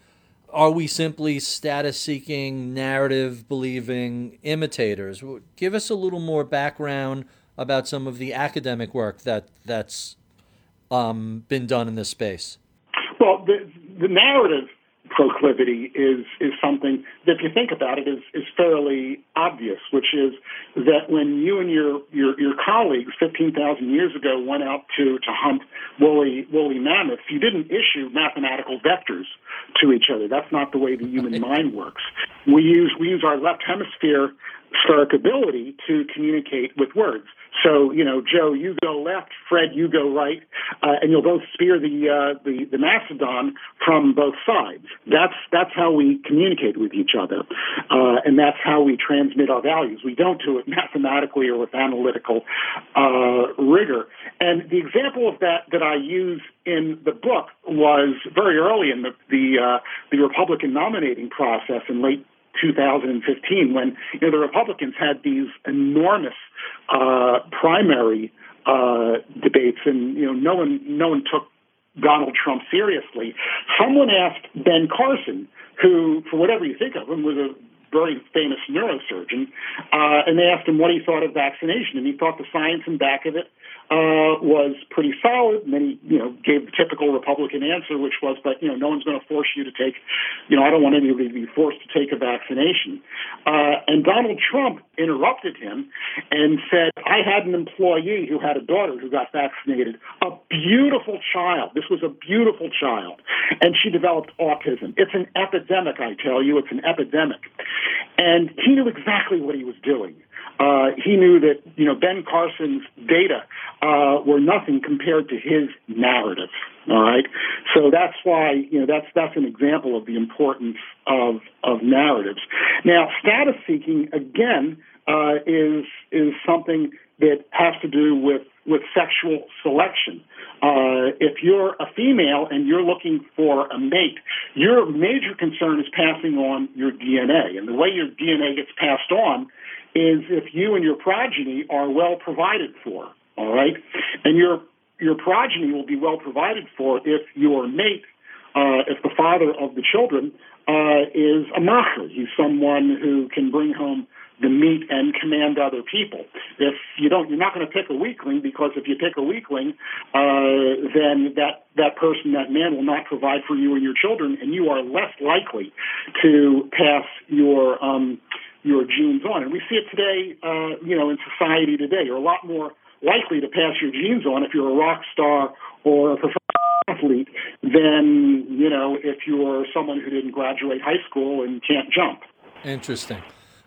are we simply status seeking, narrative believing imitators? Give us a little more background about some of the academic work that that's um, been done in this space. Well, the, the narrative proclivity is is something that, if you think about it, is is fairly obvious, which is that when you and your your, your colleagues 15,000 years ago went out to to hunt woolly woolly mammoths, you didn't issue mathematical vectors to each other. That's not the way the human mind works. We use we use our left hemisphere spheric ability to communicate with words. So, you know, Joe, you go left, Fred, you go right, uh, and you'll both spear the, uh, the the mastodon from both sides. That's that's how we communicate with each other, uh, and that's how we transmit our values. We don't do it [LAUGHS] mathematically or with analytical uh, rigor. And the example of that that I use in the book was very early in the the, uh, the Republican nominating process in late 2015 when you know the Republicans had these enormous uh, primary uh, debates, and you know no one no one took Donald Trump seriously. Someone asked Ben Carson, who, for whatever you think of him, was a very famous neurosurgeon, uh, and they asked him what he thought of vaccination, and he thought the science in back of it uh, was pretty solid. And then he, you know, gave the typical Republican answer, which was, "But you know, no one's going to force you to take, you know, I don't want anybody to be forced to take a vaccination." Uh, and Donald Trump interrupted him and said, "I had an employee who had a daughter who got vaccinated, a beautiful child. This was a beautiful child, and she developed autism. It's an epidemic, I tell you. It's an epidemic." And he knew exactly what he was doing. Uh, he knew that you know Ben Carson's data uh, were nothing compared to his narrative. All right, so that's why you know that's that's an example of the importance of of narratives. Now, status seeking again uh, is is something that has to do with with sexual selection. Uh, if you're a female and you're looking for a mate, your major concern is passing on your DNA, and the way your DNA gets passed on is if you and your progeny are well provided for. All right, and your your progeny will be well provided for if your mate, uh, if the father of the children uh, is a macher. He's someone who can bring home the meat and command other people. If you don't, you're not going to pick a weakling because if you pick a weakling, uh, then that that person, that man, will not provide for you and your children, and you are less likely to pass your um, your genes on. And we see it today, uh, you know, in society today. You're a lot more likely to pass your genes on if you're a rock star or a professional athlete than you know if you're someone who didn't graduate high school and can't jump. Interesting.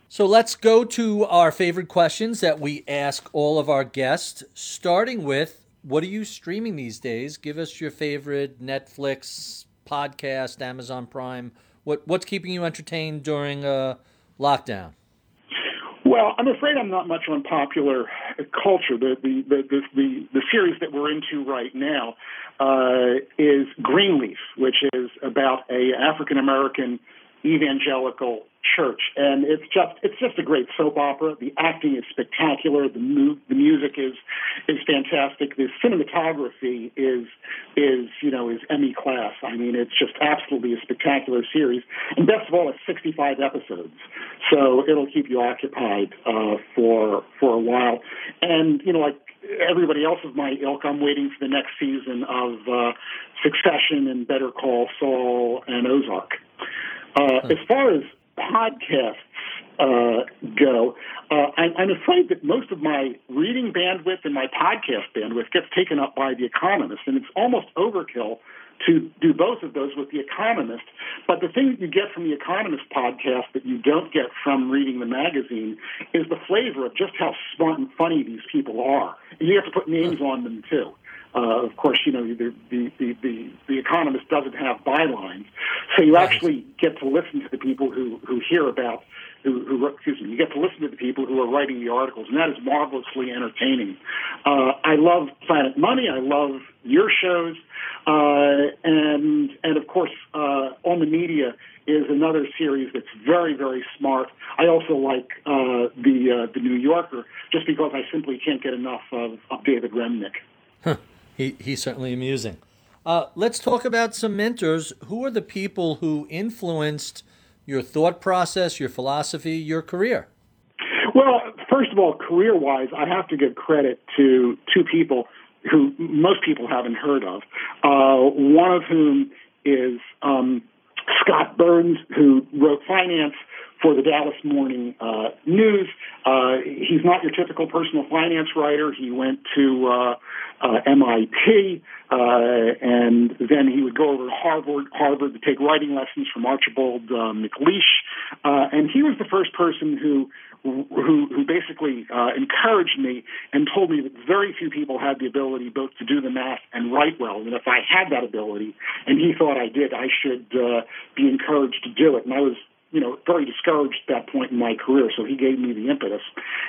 So let's go to our favorite questions that we ask all of our guests, starting with what are you streaming these days? Give us your favorite Netflix, podcast, Amazon Prime. What what's keeping you entertained during uh, lockdown? Well, I'm afraid I'm not much on popular culture. The the the the, the, the series that we're into right now uh, is Greenleaf, which is about a African American evangelical church, and it's just it's just a great soap opera. The acting is spectacular. The mu- the music fantastic. The cinematography is is you know is Emmy class. I mean, it's just absolutely a spectacular series. And best of all, it's 65 episodes, so it'll keep you occupied uh, for for a while. And you know, like everybody else of my ilk, I'm waiting for the next season of uh, Succession and Better Call Saul and Ozark. Uh, as far as podcasts uh, go, uh, I, I'm afraid that most of my reading bandwidth and my podcast bandwidth gets taken up by The Economist, and it's almost overkill to do both of those with The Economist. But the thing that you get from The Economist podcast that you don't get from reading the magazine is the flavor of just how smart and funny these people are. And you have to put names on them, too. Uh, of course, you know the, the the, the Economist doesn't have bylines, so you actually get to listen to the people who who hear about who, who excuse me, you get to listen to the people who are writing the articles, and that is marvelously entertaining. Uh, I love Planet Money. I love your shows, uh, and and of course, uh, on the media is another series that's very very smart. I also like uh, the uh, the New Yorker just because I simply can't get enough of, of David Remnick. Huh. He, he's certainly amusing. Uh, let's talk about some mentors. Who are the people who influenced your thought process, your philosophy, your career? Well, first of all, career wise, I have to give credit to two people who most people haven't heard of. Uh, one of whom is um, Scott Burns, who wrote finance for the Dallas Morning uh, News. Uh, he's not your typical personal finance writer. He went to uh, uh, MIT, uh, and then he would go over to Harvard, Harvard to take writing lessons from Archibald uh, MacLeish, uh, and he was the first person who who, who basically uh, encouraged me and told me that very few people had the ability both to do the math and write well. And if I had that ability, and he thought I did, I should uh, be encouraged to do it. And I was you know, very discouraged at that point in my career, so he gave me the impetus.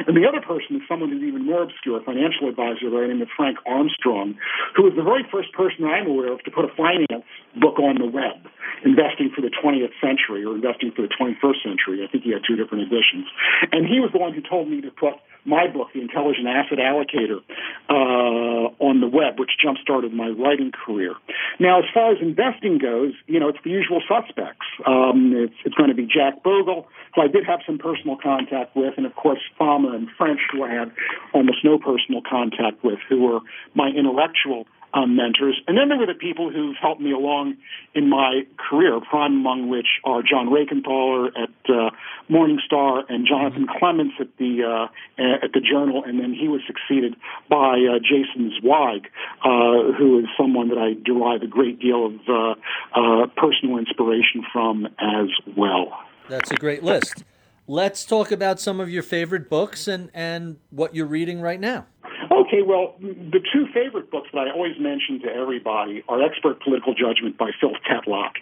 And the other person is someone who's even more obscure, a financial advisor by the name of Frank Armstrong, who was the very first person I'm aware of to put a finance book on the web, investing for the 20th century or investing for the 21st century. I think he had two different editions. And he was the one who told me to put my book, The Intelligent Asset Allocator, uh, on the web, which jump started my writing career. Now, as far as investing goes, you know, it's the usual suspects. Um, it's, it's going to be Jack Bogle, who I did have some personal contact with, and of course, Fama and French, who I had almost no personal contact with, who were my intellectual um, mentors. And then there were the people who've helped me along in my career, prime among which are John Rekenthaler at uh, Morningstar and Jonathan mm-hmm. Clements at the uh, at the Journal, and then he was succeeded by uh, Jason Zweig, uh, who is someone that I derive a great deal of uh, uh, personal inspiration from as well. That's a great list. Let's talk about some of your favorite books and, and what you're reading right now. Okay, well, the two favorite books that I always mention to everybody are Expert Political Judgment by Phil Tetlock,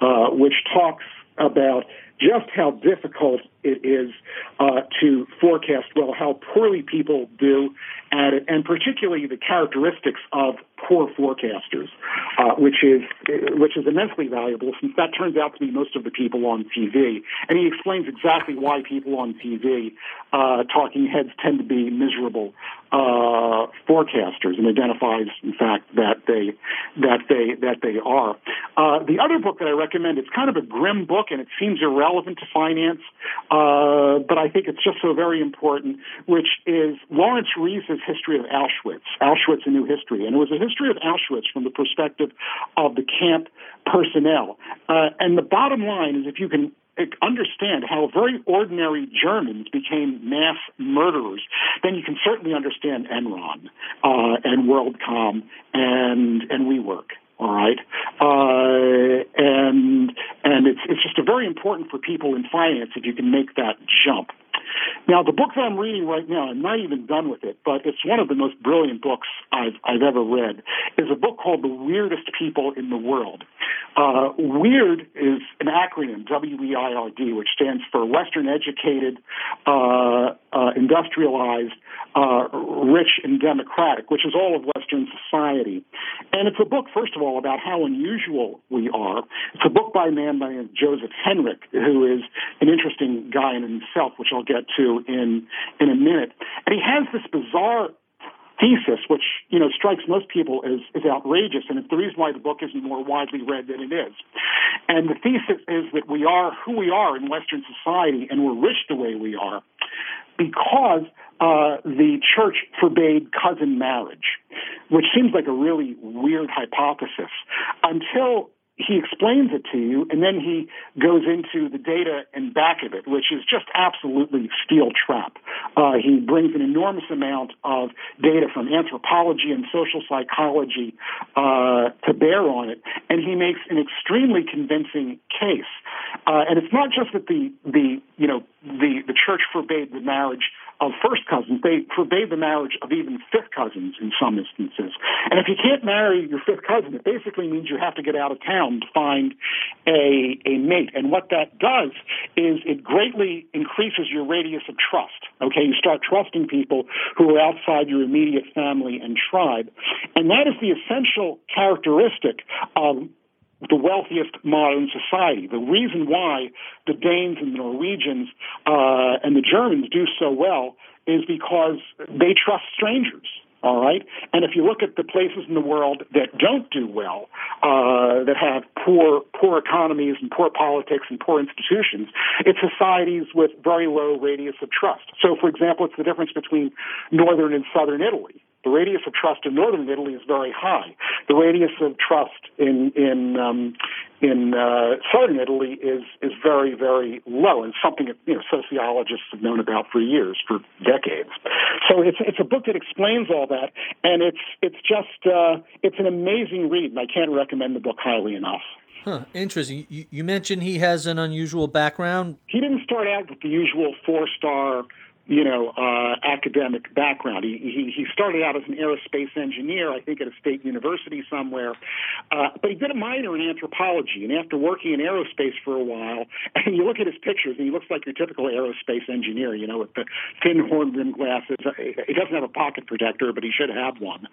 uh, which talks about just how difficult it is uh, to forecast well how poorly people do at it, and particularly the characteristics of poor forecasters, uh, which is which is immensely valuable since that turns out to be most of the people on TV. And he explains exactly why people on TV, uh, talking heads, tend to be miserable uh, forecasters, and identifies, in fact, that they that they that they are. Uh, the other book that I recommend, it's kind of a grim book, and it seems irrelevant to finance, uh, but I think it's just so very important, which is Laurence Rees' history of Auschwitz, Auschwitz: A New History, and it was a history of Auschwitz from the perspective of the camp personnel. Uh, and the bottom line is, if you can understand how very ordinary Germans became mass murderers, then you can certainly understand Enron uh, and WorldCom and and WeWork. All right, uh, and and it's it's just a very important for people in finance if you can make that jump. Now, the book that I'm reading right now, I'm not even done with it, but it's one of the most brilliant books I've, I've ever read, is a book called The Weirdest People in the World. Uh, WEIRD is an acronym, W-E-I-R-D, which stands for Western Educated, uh, uh, Industrialized, uh, Rich, and Democratic, which is all of Western society. And it's a book, first of all, about how unusual we are. It's a book by a man by Joseph Henrich, who is an interesting guy in himself, which I'll get to in in a minute. And he has this bizarre thesis, which you know strikes most people as, as outrageous, and it's the reason why the book isn't more widely read than it is. And the thesis is that we are who we are in Western society, and we're rich the way we are because uh, the church forbade cousin marriage, which seems like a really weird hypothesis until he explains it to you, and then he goes into the data and back of it, which is just absolutely steel trap. Uh, he brings an enormous amount of data from anthropology and social psychology uh, to bear on it, and he makes an extremely convincing case. Uh, and it's not just that the the you know the the church forbade the marriage of first cousins. They forbade the marriage of even fifth cousins in some instances. And if you can't marry your fifth cousin, it basically means you have to get out of town to find a, a mate. And what that does is it greatly increases your radius of trust. Okay, you start trusting people who are outside your immediate family and tribe. And that is the essential characteristic of the wealthiest modern society. The reason why the Danes and the Norwegians uh, and the Germans do so well is because they trust strangers. All right, and if you look at the places in the world that don't do well, uh, that have poor poor economies and poor politics and poor institutions, it's societies with very low radius of trust. So, for example, it's the difference between northern and southern Italy. The radius of trust in northern Italy is very high. The radius of trust in in um, in uh, southern Italy is is very very low, and something that you know sociologists have known about for years, for decades. So it's it's a book that explains all that, and it's it's just uh, it's an amazing read, and I can't recommend the book highly enough. Huh, interesting. You, you mentioned he has an unusual background. He didn't start out with the usual four star you know, uh, academic background. He, he, he started out as an aerospace engineer, I think, at a state university somewhere. Uh, but he did a minor in anthropology, and after working in aerospace for a while, [LAUGHS] and you look at his pictures, and he looks like your typical aerospace engineer, you know, with the thin horn rimmed glasses. He doesn't have a pocket protector, but he should have one.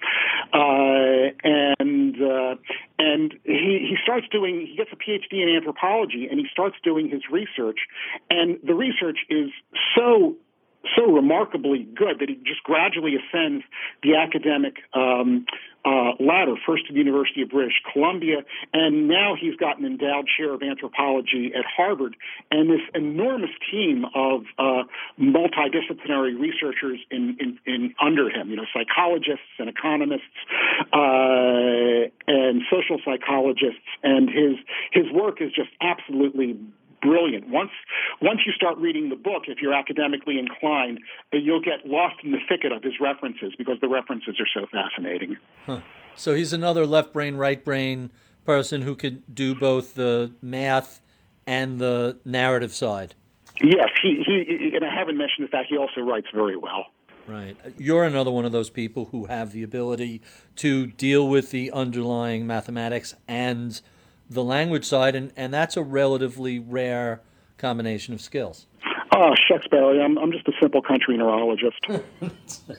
Uh, and uh, and he, he starts doing, he gets a PhD in anthropology, and he starts doing his research, and the research is so so remarkably good that he just gradually ascends the academic um, uh, ladder, first to the University of British Columbia, and now he's got an endowed chair of anthropology at Harvard, and this enormous team of uh, multidisciplinary researchers in, in, in, under him, you know, psychologists and economists uh, and social psychologists, and his his work is just absolutely brilliant. Once once you start reading the book, if you're academically inclined, you'll get lost in the thicket of his references because the references are so fascinating. Huh. So he's another left brain, right brain person who could do both the math and the narrative side. Yes, he, he and I haven't mentioned the fact he also writes very well. Right. You're another one of those people who have the ability to deal with the underlying mathematics and the language side, and, and that's a relatively rare combination of skills. Oh, shucks, Barry. I'm, I'm just a simple country neurologist.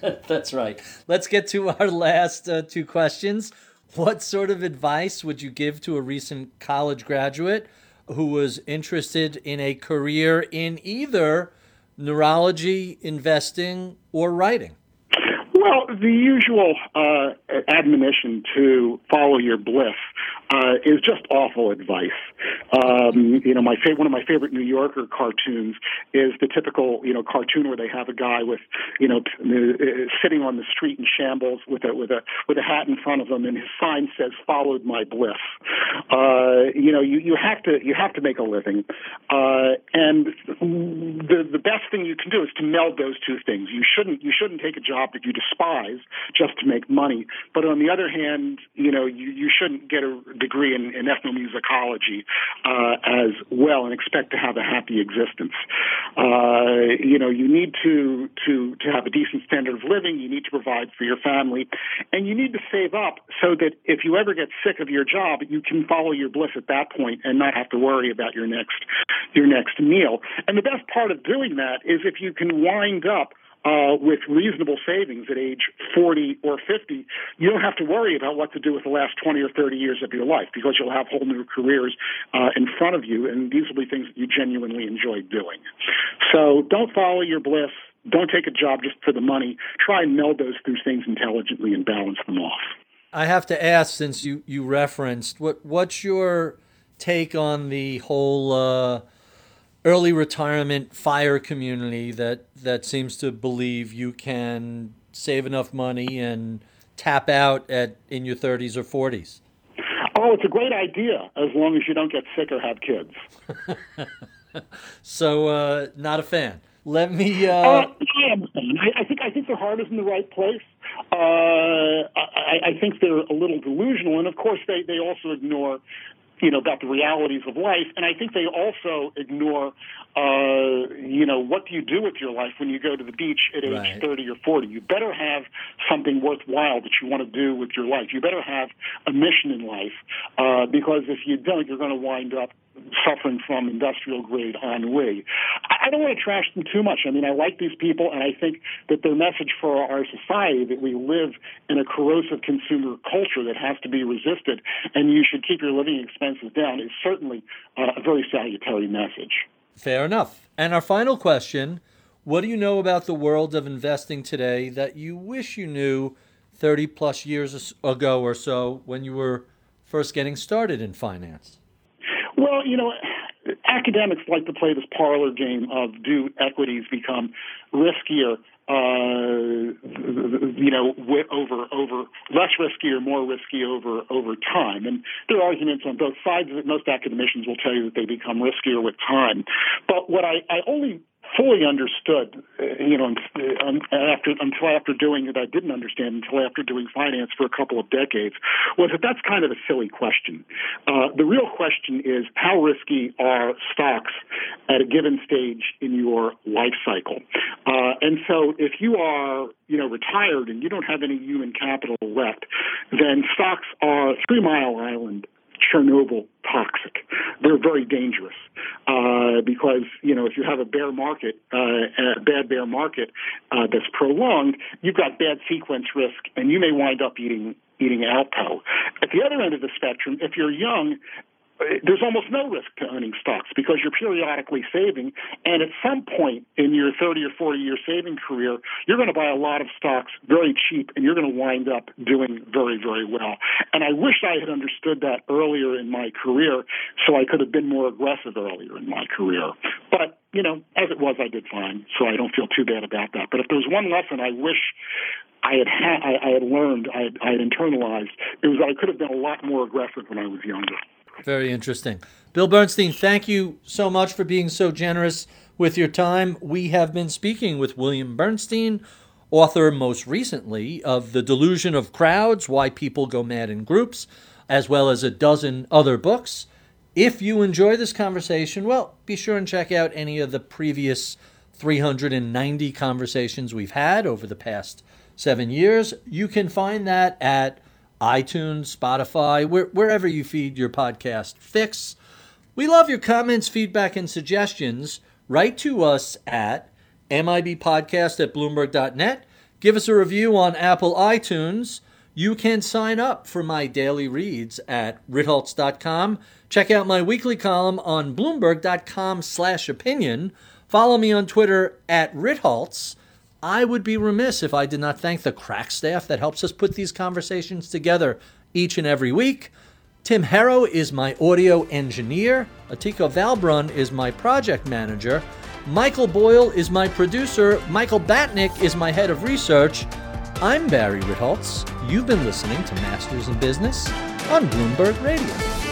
[LAUGHS] That's right. Let's get to our last uh, two questions. What sort of advice would you give to a recent college graduate who was interested in a career in either neurology, investing, or writing? Well, the usual uh, admonition to follow your bliss uh, is just awful advice. Um, you know, my fa- one of my favorite New Yorker cartoons is the typical you know cartoon where they have a guy with you know uh, sitting on the street in shambles with a with a with a hat in front of him, and his sign says "Followed my bliss." Uh, you know, you you have to you have to make a living, uh, and the the best thing you can do is to meld those two things. You shouldn't you shouldn't take a job that you despise just to make money, but on the other hand, you know, you you shouldn't get a degree in, in ethnomusicology uh, as well and expect to have a happy existence. Uh, you know, you need to to to have a decent standard of living. You need to provide for your family, and you need to save up so that if you ever get sick of your job, you can follow your bliss at that point and not have to worry about your next your next meal. And the best part of doing that is if you can wind up uh, with reasonable savings at age 40 or 50, you don't have to worry about what to do with the last 20 or 30 years of your life because you'll have whole new careers uh, in front of you, and these will be things that you genuinely enjoy doing. So don't follow your bliss. Don't take a job just for the money. Try and meld those two things intelligently and balance them off. I have to ask, since you, you referenced, what what's your take on the whole uh, early retirement fire community that that seems to believe you can save enough money and tap out at in your 30s or 40s. Oh, it's a great idea as long as you don't get sick or have kids. [LAUGHS] so, uh, not a fan. Let me. Uh... Uh, I am. I, I think I think their heart is in the right place. Uh, I, I think they're a little delusional, and of course, they they also ignore you know, about the realities of life. And I think they also ignore, uh, you know, what do you do with your life when you go to the beach at age right. 30 or 40? You better have something worthwhile that you want to do with your life. You better have a mission in life, uh, because if you don't, you're going to wind up suffering from industrial grade ennui. I don't want to trash them too much. I mean, I like these people, and I think that their message for our society that we live in a corrosive consumer culture that has to be resisted, and you should keep your living expenses down, is certainly a very salutary message. Fair enough. And our final question What do you know about the world of investing today that you wish you knew 30 plus years ago or so when you were first getting started in finance? Well, you know, academics like to play this parlor game of do equities become riskier uh, you know, over over less risky or more risky over over time. And there are arguments on both sides. Most academicians will tell you that they become riskier with time. But what I, I only fully understood, uh, you know, after until after doing it, I didn't understand until after doing finance for a couple of decades, was that that's kind of a silly question. Uh, the real question is how risky are stocks at a given stage in your life cycle? Uh, and so, if you are, you know, retired and you don't have any human capital left, then stocks are Three Mile Island Chernobyl toxic. They're very dangerous uh, because you know if you have a bear market, uh, a bad bear market uh, that's prolonged, you've got bad sequence risk, and you may wind up eating eating Alpo. At the other end of the spectrum, if you're young Uh, there's almost no risk to owning stocks because you're periodically saving. And at some point in your 30 or 40 year saving career, you're going to buy a lot of stocks very cheap and you're going to wind up doing very, very well. And I wish I had understood that earlier in my career so I could have been more aggressive earlier in my career. But, you know, as it was, I did fine. So I don't feel too bad about that. But if there's one lesson I wish I had ha- I, I had learned, I had, I had internalized, it was that I could have been a lot more aggressive when I was younger. Very interesting. Bill Bernstein, thank you so much for being so generous with your time. We have been speaking with William Bernstein, author most recently of The Delusion of Crowds Why People Go Mad in Groups, as well as a dozen other books. If you enjoy this conversation, well, be sure and check out any of the previous 390 conversations we've had over the past seven years. You can find that at iTunes, Spotify, where, wherever you feed your podcast fix. We love your comments, feedback, and suggestions. Write to us at mibpodcast at bloomberg.net. Give us a review on Apple iTunes. You can sign up for my daily reads at ritholtz.com. Check out my weekly column on bloomberg.com slash opinion. Follow me on Twitter at ritholtz. I would be remiss if I did not thank the crack staff that helps us put these conversations together each and every week. Tim Harrow is my audio engineer. Atika Valbrun is my project manager. Michael Boyle is my producer. Michael Batnick is my head of research. I'm Barry Ritholtz. You've been listening to Masters in Business on Bloomberg Radio.